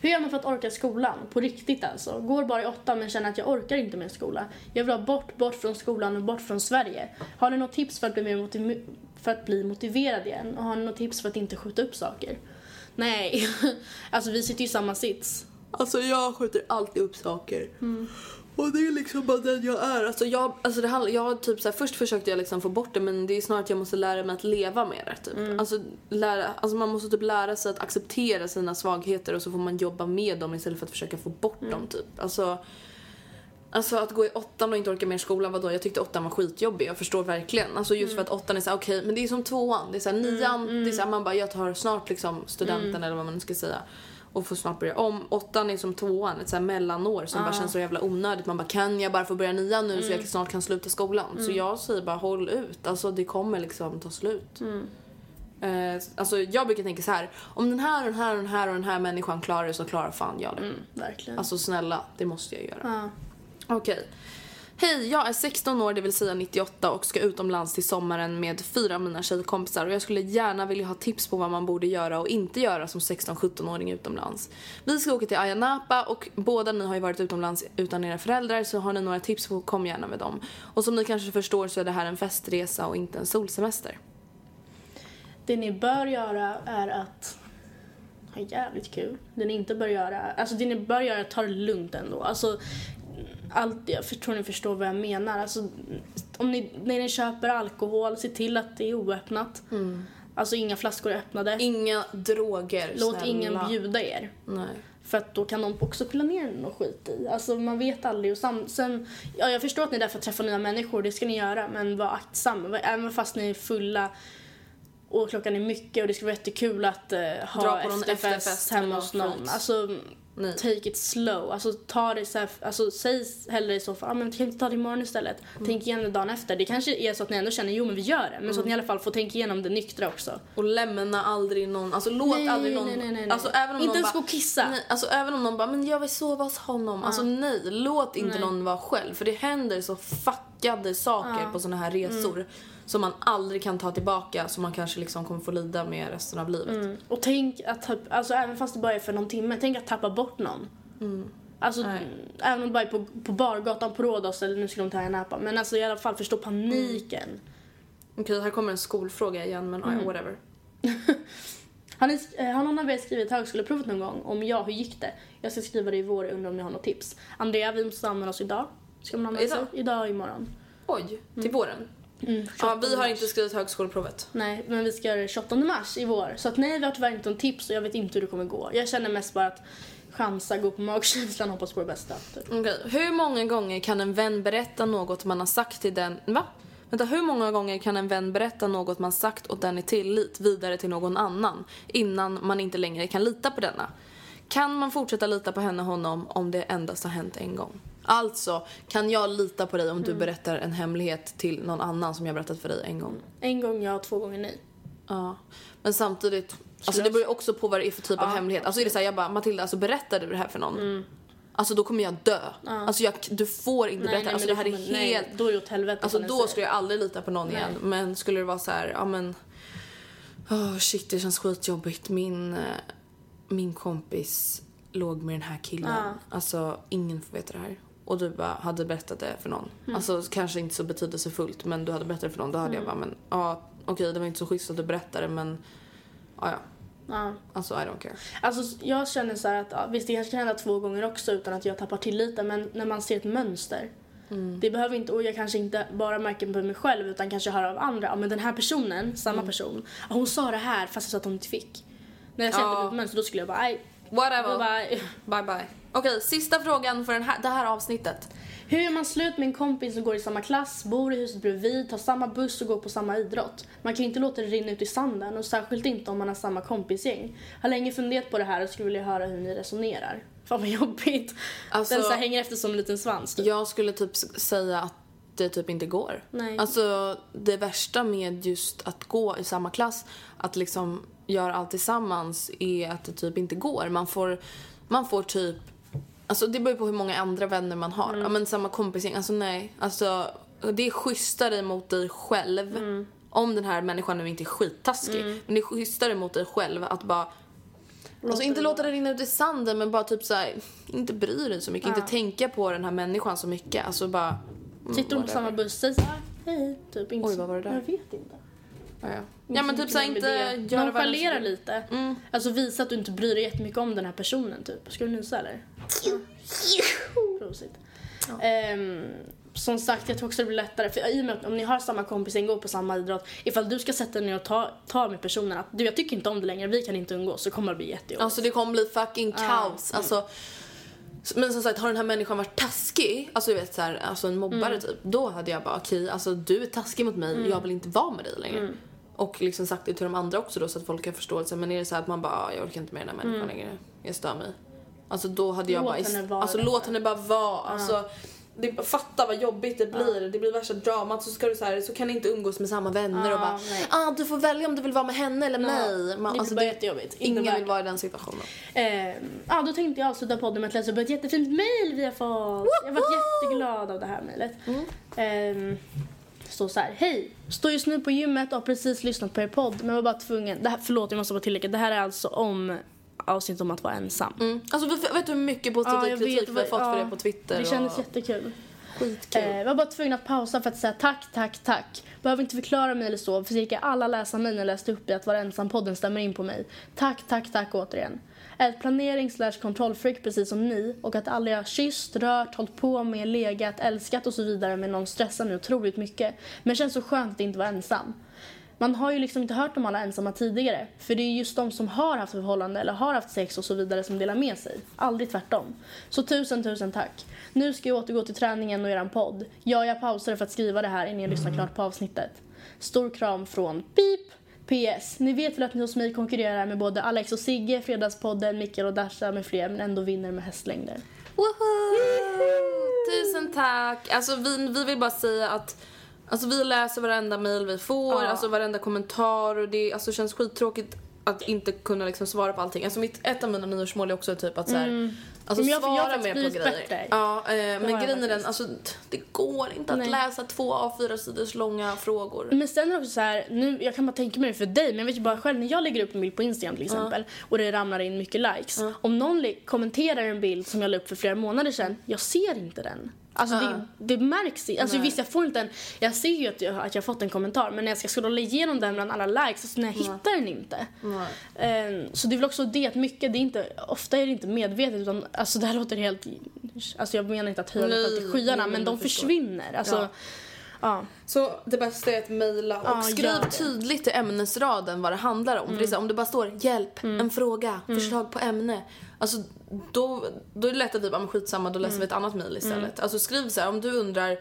[SPEAKER 2] Hur gör man för att orka skolan? På riktigt alltså. Går bara i åttan men känner att jag orkar inte med skola. Jag vill ha bort, bort från skolan och bort från Sverige. Har ni något tips för att bli, mer för att bli motiverad igen? Och har ni något tips för att inte skjuta upp saker? Nej, alltså vi sitter ju i samma sits.
[SPEAKER 1] Alltså jag skjuter alltid upp saker. Och det är liksom bara den jag är. Alltså jag, alltså det handlar, jag typ så här, först försökte jag liksom få bort det men det är snarare att jag måste lära mig att leva med det typ. Alltså, lära, alltså man måste typ lära sig att acceptera sina svagheter och så får man jobba med dem istället för att försöka få bort dem typ. Alltså, Alltså att gå i åttan och inte orka mer skolan, vadå? Jag tyckte åttan var skitjobbig, jag förstår verkligen. Alltså just för att åttan är såhär, okej, men det är som tvåan. Det är såhär nian, det är såhär, man bara, jag tar snart liksom studenten eller vad man nu ska säga. Och får snart börja om. Åttan är som tvåan, ett såhär mellanår som bara känns så jävla onödigt. Man bara, kan jag bara få börja nian nu så jag snart kan sluta skolan? Så jag säger bara, håll ut. Alltså det kommer liksom ta slut. Eh, alltså jag brukar tänka så här. om den här och den här och den här och den här människan klarar det så klarar fan jag det.
[SPEAKER 2] Verkligen.
[SPEAKER 1] Alltså snälla, det måste jag göra.
[SPEAKER 2] ja.
[SPEAKER 1] Okej. Hej, jag är 16 år, det vill säga 98 och ska utomlands till sommaren med fyra av mina tjejkompisar och jag skulle gärna vilja ha tips på vad man borde göra och inte göra som 16-17-åring utomlands. Vi ska åka till Ayia Napa och båda ni har ju varit utomlands utan era föräldrar så har ni några tips så kom gärna med dem. Och som ni kanske förstår så är det här en festresa och inte en solsemester.
[SPEAKER 2] Det ni bör göra är att ha jävligt kul. Det ni inte bör göra, alltså det ni bör göra är att ta det lugnt ändå. Alltså, allt, jag tror ni förstår vad jag menar. Alltså, om ni, när ni köper alkohol, se till att det är oöppnat. Alltså inga flaskor är öppnade.
[SPEAKER 1] Inga droger,
[SPEAKER 2] Låt
[SPEAKER 1] snälla.
[SPEAKER 2] ingen bjuda er.
[SPEAKER 1] Nej.
[SPEAKER 2] För att då kan de också pilla ner något skit i. Alltså man vet aldrig. Och sam, sen, ja, jag förstår att ni är där för att träffa nya människor, det ska ni göra. Men var aktsam. Även fast ni är fulla och klockan är mycket och det skulle vara jättekul att eh, ha
[SPEAKER 1] Dra på någon
[SPEAKER 2] efterfest,
[SPEAKER 1] efterfest
[SPEAKER 2] hemma hos
[SPEAKER 1] någon.
[SPEAKER 2] Alltså,
[SPEAKER 1] Nej.
[SPEAKER 2] take it slow. Alltså ta det så här, alltså säg hellre i så fall, ah, men kan vi inte ta det imorgon istället?
[SPEAKER 1] Mm.
[SPEAKER 2] Tänk igenom det dagen efter. Det kanske är så att ni ändå känner, jo men vi gör det. Men så att ni
[SPEAKER 1] Mm.
[SPEAKER 2] i alla fall får tänka igenom det nyktra också.
[SPEAKER 1] Och lämna aldrig någon, alltså låt
[SPEAKER 2] Nej,
[SPEAKER 1] aldrig någon...
[SPEAKER 2] nej, nej, nej.
[SPEAKER 1] Alltså, även om
[SPEAKER 2] Inte
[SPEAKER 1] någon
[SPEAKER 2] ens gå och kissa.
[SPEAKER 1] Nej, alltså även om någon bara, men jag vill sova hos honom. Alltså nej, låt inte någon vara själv. För det händer så fuckade saker på såna här resor.
[SPEAKER 2] Mm.
[SPEAKER 1] Som man aldrig kan ta tillbaka, som man kanske liksom kommer få lida med resten av livet.
[SPEAKER 2] Mm. Och tänk att, alltså även fast det bara är för någon timme, tänk att tappa bort någon. Alltså,
[SPEAKER 1] Nej.
[SPEAKER 2] även om det bara är på, på bargatan på Rhodos eller nu skulle de ta en Napa. Men alltså i alla fall förstå paniken.
[SPEAKER 1] Okej, här kommer en skolfråga igen, men
[SPEAKER 2] Mm.
[SPEAKER 1] whatever.
[SPEAKER 2] Har, ni, eh, har någon av er skrivit högskoleprovet någon gång? Om ja, hur gick det? Jag ska skriva det i vår, undrar om ni har något tips. Andrea, vi måste anmäla oss idag. Ska man anmäla sig?
[SPEAKER 1] Idag?
[SPEAKER 2] Och imorgon.
[SPEAKER 1] Oj, till våren?
[SPEAKER 2] Mm,
[SPEAKER 1] Ja, vi
[SPEAKER 2] 28
[SPEAKER 1] har inte skrivit högskoleprovet.
[SPEAKER 2] Nej, men vi ska göra det 28 mars i vår. Så att nej, vi har tyvärr inte någon tips och jag vet inte hur det kommer gå. Jag känner mest bara att chansa, gå på magkänslan och hoppas på det bästa. Typ.
[SPEAKER 1] Okej, hur många gånger kan en vän berätta något man har sagt till den... Va? Vänta, hur många gånger kan en vän berätta något man sagt åt den i tillit vidare till någon annan innan man inte längre kan lita på denna? Kan man fortsätta lita på henne och honom om det endast har hänt en gång? Alltså, kan jag lita på dig om du berättar en hemlighet till någon annan som jag berättat för dig en gång?
[SPEAKER 2] En gång ja, två gånger nej.
[SPEAKER 1] Ja. Men samtidigt, alltså det beror ju också på vad det är för typ av hemlighet. Alltså är det såhär, jag bara Matilda, alltså berättar du det här för någon? Alltså då kommer jag dö. Alltså jag, du får inte berätta, alltså det här är
[SPEAKER 2] kommer-
[SPEAKER 1] helt...
[SPEAKER 2] Nej, då är det åt helvete.
[SPEAKER 1] Alltså då
[SPEAKER 2] säger.
[SPEAKER 1] skulle jag aldrig lita på någon igen. Men skulle det vara så här, ja men... Oh shit, det känns skitjobbigt. Min, eh, min kompis låg med den här killen. Alltså ingen får veta det här. Och du bara hade berättat det för någon.
[SPEAKER 2] Mm.
[SPEAKER 1] Alltså kanske inte så betydelsefullt men du hade berättat det för någon. Då hade jag bara, men ja okej det var inte så schysst att du berättade men ja ja.
[SPEAKER 2] Ja.
[SPEAKER 1] Alltså I don't care.
[SPEAKER 2] Alltså jag känner så här att ja, visst det kanske kan hända två gånger också utan att jag tappar tilliten men när man ser ett mönster.
[SPEAKER 1] Mm.
[SPEAKER 2] Det behöver inte, och jag kanske inte bara märker på mig själv utan kanske hör av andra. Ja men den här personen, samma
[SPEAKER 1] Mm.
[SPEAKER 2] person, ja, hon sa det här fast jag sa att hon inte fick. När jag ser
[SPEAKER 1] Ja.
[SPEAKER 2] ett mönster då skulle jag bara, nej.
[SPEAKER 1] Whatever.
[SPEAKER 2] Bara,
[SPEAKER 1] Bye bye. Okej, sista frågan för den här, det här avsnittet.
[SPEAKER 2] Hur gör man slut med en kompis som går i samma klass, bor i huset bredvid, tar samma buss och går på samma idrott? Man kan ju inte låta det rinna ut i sanden och särskilt inte om man har samma kompisgäng. Har länge funderat på det här och skulle vilja höra hur ni resonerar. Fan vad jobbigt.
[SPEAKER 1] Alltså-
[SPEAKER 2] Den så här hänger efter som en liten svans. Typ.
[SPEAKER 1] Jag skulle typ säga att det typ inte går.
[SPEAKER 2] Nej.
[SPEAKER 1] Alltså det värsta med just att gå i samma klass, att liksom göra allt tillsammans är att det typ inte går. Man får, man får typ, alltså det beror på hur många andra vänner man har. Ja men samma kompisgäng, alltså nej. Alltså det är schysstare mot dig själv. Om den här människan nu inte är skittaskig. Men det är schysstare mot dig själv att bara Alltså inte låta det rinna ut i sanden men bara typ såhär, inte bry dig så mycket, inte tänka på den här människan så mycket. Alltså bara... mm,
[SPEAKER 2] Sitter hon på samma buss, säg såhär, hej. Typ.
[SPEAKER 1] Oj, vad var det där?
[SPEAKER 2] Jag vet inte.
[SPEAKER 1] Ja, ja. ja men typ såhär inte göra
[SPEAKER 2] Nonchalera lite.
[SPEAKER 1] Mm.
[SPEAKER 2] Alltså visa att du inte bryr dig jättemycket om den här personen typ. Ska du nysa eller? Prosit. Ehm, som sagt, jag tror också det blir lättare. För i och med att om ni har samma kompis, går på samma idrott. Ifall du ska sätta dig ner och ta, ta med personen att du jag tycker inte om det längre, vi kan inte umgås. Så kommer det bli jättejobbigt.
[SPEAKER 1] Alltså det kommer bli fucking kaos.
[SPEAKER 2] Mm.
[SPEAKER 1] Alltså, men som sagt, har den här människan varit taskig, alltså du vet såhär, alltså en mobbare
[SPEAKER 2] Mm.
[SPEAKER 1] typ. Då hade jag bara okej, alltså du är taskig mot mig, jag vill inte vara med dig längre.
[SPEAKER 2] Mm.
[SPEAKER 1] Och liksom sagt det till de andra också då så att folk har förståelse. Men är det så att man bara, "Ah, jag orkar inte med den här människan längre, jag stör mig. Alltså då hade jag
[SPEAKER 2] Mm. Låt
[SPEAKER 1] bara,
[SPEAKER 2] henne vara
[SPEAKER 1] alltså låt henne bara vara. Alltså, det, fatta vad jobbigt det blir. Det blir värsta dramat så ska du så här, så kan ni inte umgås med samma vänner och bara
[SPEAKER 2] nej.
[SPEAKER 1] ah, du får välja om du vill vara med henne eller mig. Man,
[SPEAKER 2] det
[SPEAKER 1] alltså,
[SPEAKER 2] blir bara jättejobbigt.
[SPEAKER 1] Ingen vill vara i den situationen.
[SPEAKER 2] Ehm, ja, då tänkte jag avsluta podden med att läsa upp ett jättefint mail vi har fått. Jag har varit jätteglad av det här mejlet. Mm. Så här. Hej! Står just nu på gymmet och har precis lyssnat på er podd men var bara tvungen. Det här, förlåt, jag måste bara tillägga. Det här är alltså om avsnitt om att vara ensam.
[SPEAKER 1] Mm. Alltså vet du hur mycket positiv
[SPEAKER 2] Ja,
[SPEAKER 1] kritik
[SPEAKER 2] vet
[SPEAKER 1] vi har fått
[SPEAKER 2] vad-
[SPEAKER 1] för
[SPEAKER 2] ja,
[SPEAKER 1] det på Twitter?
[SPEAKER 2] Det kändes
[SPEAKER 1] och...
[SPEAKER 2] jättekul.
[SPEAKER 1] Skitkul.
[SPEAKER 2] Eh, jag var bara tvungen att pausa för att säga tack, tack, tack. Behöver inte förklara mig eller så, för cirka alla läsarmejl jag läste upp i att vara ensam-podden stämmer in på mig. Tack, tack, tack återigen. Är ett planering slash kontrollfreak precis som ni och att aldrig ha kysst, rört, hållit på med, legat, älskat och så vidare med någon stressar mig otroligt mycket. Men det känns så skönt att inte vara ensam. Man har ju liksom inte hört om alla ensamma tidigare. För det är just de som har haft förhållande eller har haft sex och så vidare som delar med sig. Aldrig tvärtom. Så tusen, tusen tack. Nu ska jag återgå till träningen och eran podd. Ja, jag pausade för att skriva det här innan jag lyssnar klart på avsnittet. Stor kram från Pip. PS. Ni vet väl att ni hos mig konkurrerar med både Alex och Sigge, Fredagspodden, Mikael och Dasha med fler men ändå vinner med hästlängder.
[SPEAKER 1] Woho! Tusen tack! Alltså vi, vi vill bara säga att Alltså vi läser varenda mail vi får,
[SPEAKER 2] Ja.
[SPEAKER 1] alltså varenda kommentar och det alltså, känns skittråkigt att inte kunna liksom svara på allting. Alltså mitt, ett av mina nyårsmål är också typ att så här, alltså
[SPEAKER 2] Men jag- jag
[SPEAKER 1] svara
[SPEAKER 2] faktiskt
[SPEAKER 1] mer på grejer.
[SPEAKER 2] bättre.
[SPEAKER 1] Ja, eh, men
[SPEAKER 2] jag
[SPEAKER 1] grejen är den, alltså det går inte att
[SPEAKER 2] Nej.
[SPEAKER 1] läsa två A4 sidors långa frågor.
[SPEAKER 2] Men sen är det också så här, nu, jag kan bara tänka mig det för dig, men jag vet ju bara själv när jag lägger upp en bild på Instagram till exempel och det ramlar in mycket likes. Om någon kommenterar en bild som jag la upp för flera månader sedan, jag ser inte den. Alltså det, det märks inte. Alltså
[SPEAKER 1] Nej.
[SPEAKER 2] visst jag får inte en, jag ser ju att jag, att jag har fått en kommentar men när jag ska scrolla igenom den bland alla likes, alltså när jag hittar den inte. Ehm, så det är väl också det att mycket, det är inte, ofta är det inte medvetet utan alltså det här låter helt, alltså jag menar inte att höja själv till skyarna men de försvinner. Alltså,
[SPEAKER 1] Ja.
[SPEAKER 2] ja.
[SPEAKER 1] Så det bästa är att mejla och
[SPEAKER 2] Ja,
[SPEAKER 1] skriv tydligt i ämnesraden vad det handlar om. För det är så, här, om det bara står hjälp, en fråga, förslag på ämne. Alltså då, då är det lätt att vi bara, men skitsamma då läser vi ett annat mejl istället. Alltså skriv så här, om du undrar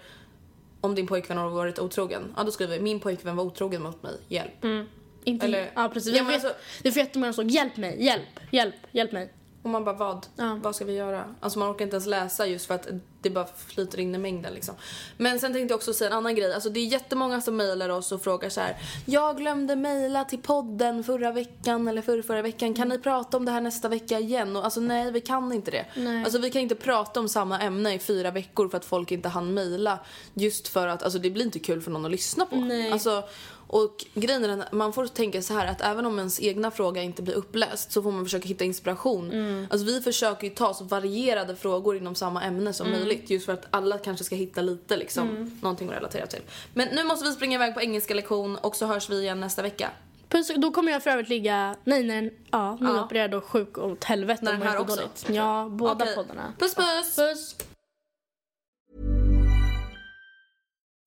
[SPEAKER 1] om din pojkvän har varit otrogen. Ja då skriver vi min pojkvän var otrogen mot mig, hjälp.
[SPEAKER 2] Inte,
[SPEAKER 1] Eller-
[SPEAKER 2] ja precis.
[SPEAKER 1] Ja, men alltså-
[SPEAKER 2] det är för jättemånga som hjälp mig, hjälp, hjälp, hjälp mig.
[SPEAKER 1] Och man bara vad?
[SPEAKER 2] Ja.
[SPEAKER 1] Vad ska vi göra? Alltså man orkar inte ens läsa just för att det bara flyter in i mängden liksom. Men sen tänkte jag också säga en annan grej. Alltså det är jättemånga som mejlar oss och frågar så här. Jag glömde mejla till podden förra veckan eller förra, förra veckan. Kan ni prata om det här nästa vecka igen? Och alltså nej, vi kan inte det.
[SPEAKER 2] Nej.
[SPEAKER 1] Alltså vi kan inte prata om samma ämne i fyra veckor för att folk inte hann mejla. Just för att alltså det blir inte kul för någon att lyssna på.
[SPEAKER 2] Nej.
[SPEAKER 1] Alltså, och grejen är den, man får tänka så här att även om ens egna fråga inte blir uppläst så får man försöka hitta inspiration.
[SPEAKER 2] Mm.
[SPEAKER 1] Alltså vi försöker ju ta så varierade frågor inom samma ämne som
[SPEAKER 2] Mm.
[SPEAKER 1] möjligt just för att alla kanske ska hitta lite liksom någonting att relatera till. Men nu måste vi springa iväg på engelska lektion och så hörs vi igen nästa vecka.
[SPEAKER 2] Puss, då kommer jag för övrigt ligga, nej nej, ja, nyopererad och sjuk åt helvete
[SPEAKER 1] När den här också?
[SPEAKER 2] dåligt. Ja, båda
[SPEAKER 1] Okej.
[SPEAKER 2] poddarna.
[SPEAKER 1] Puss puss!
[SPEAKER 2] Puss!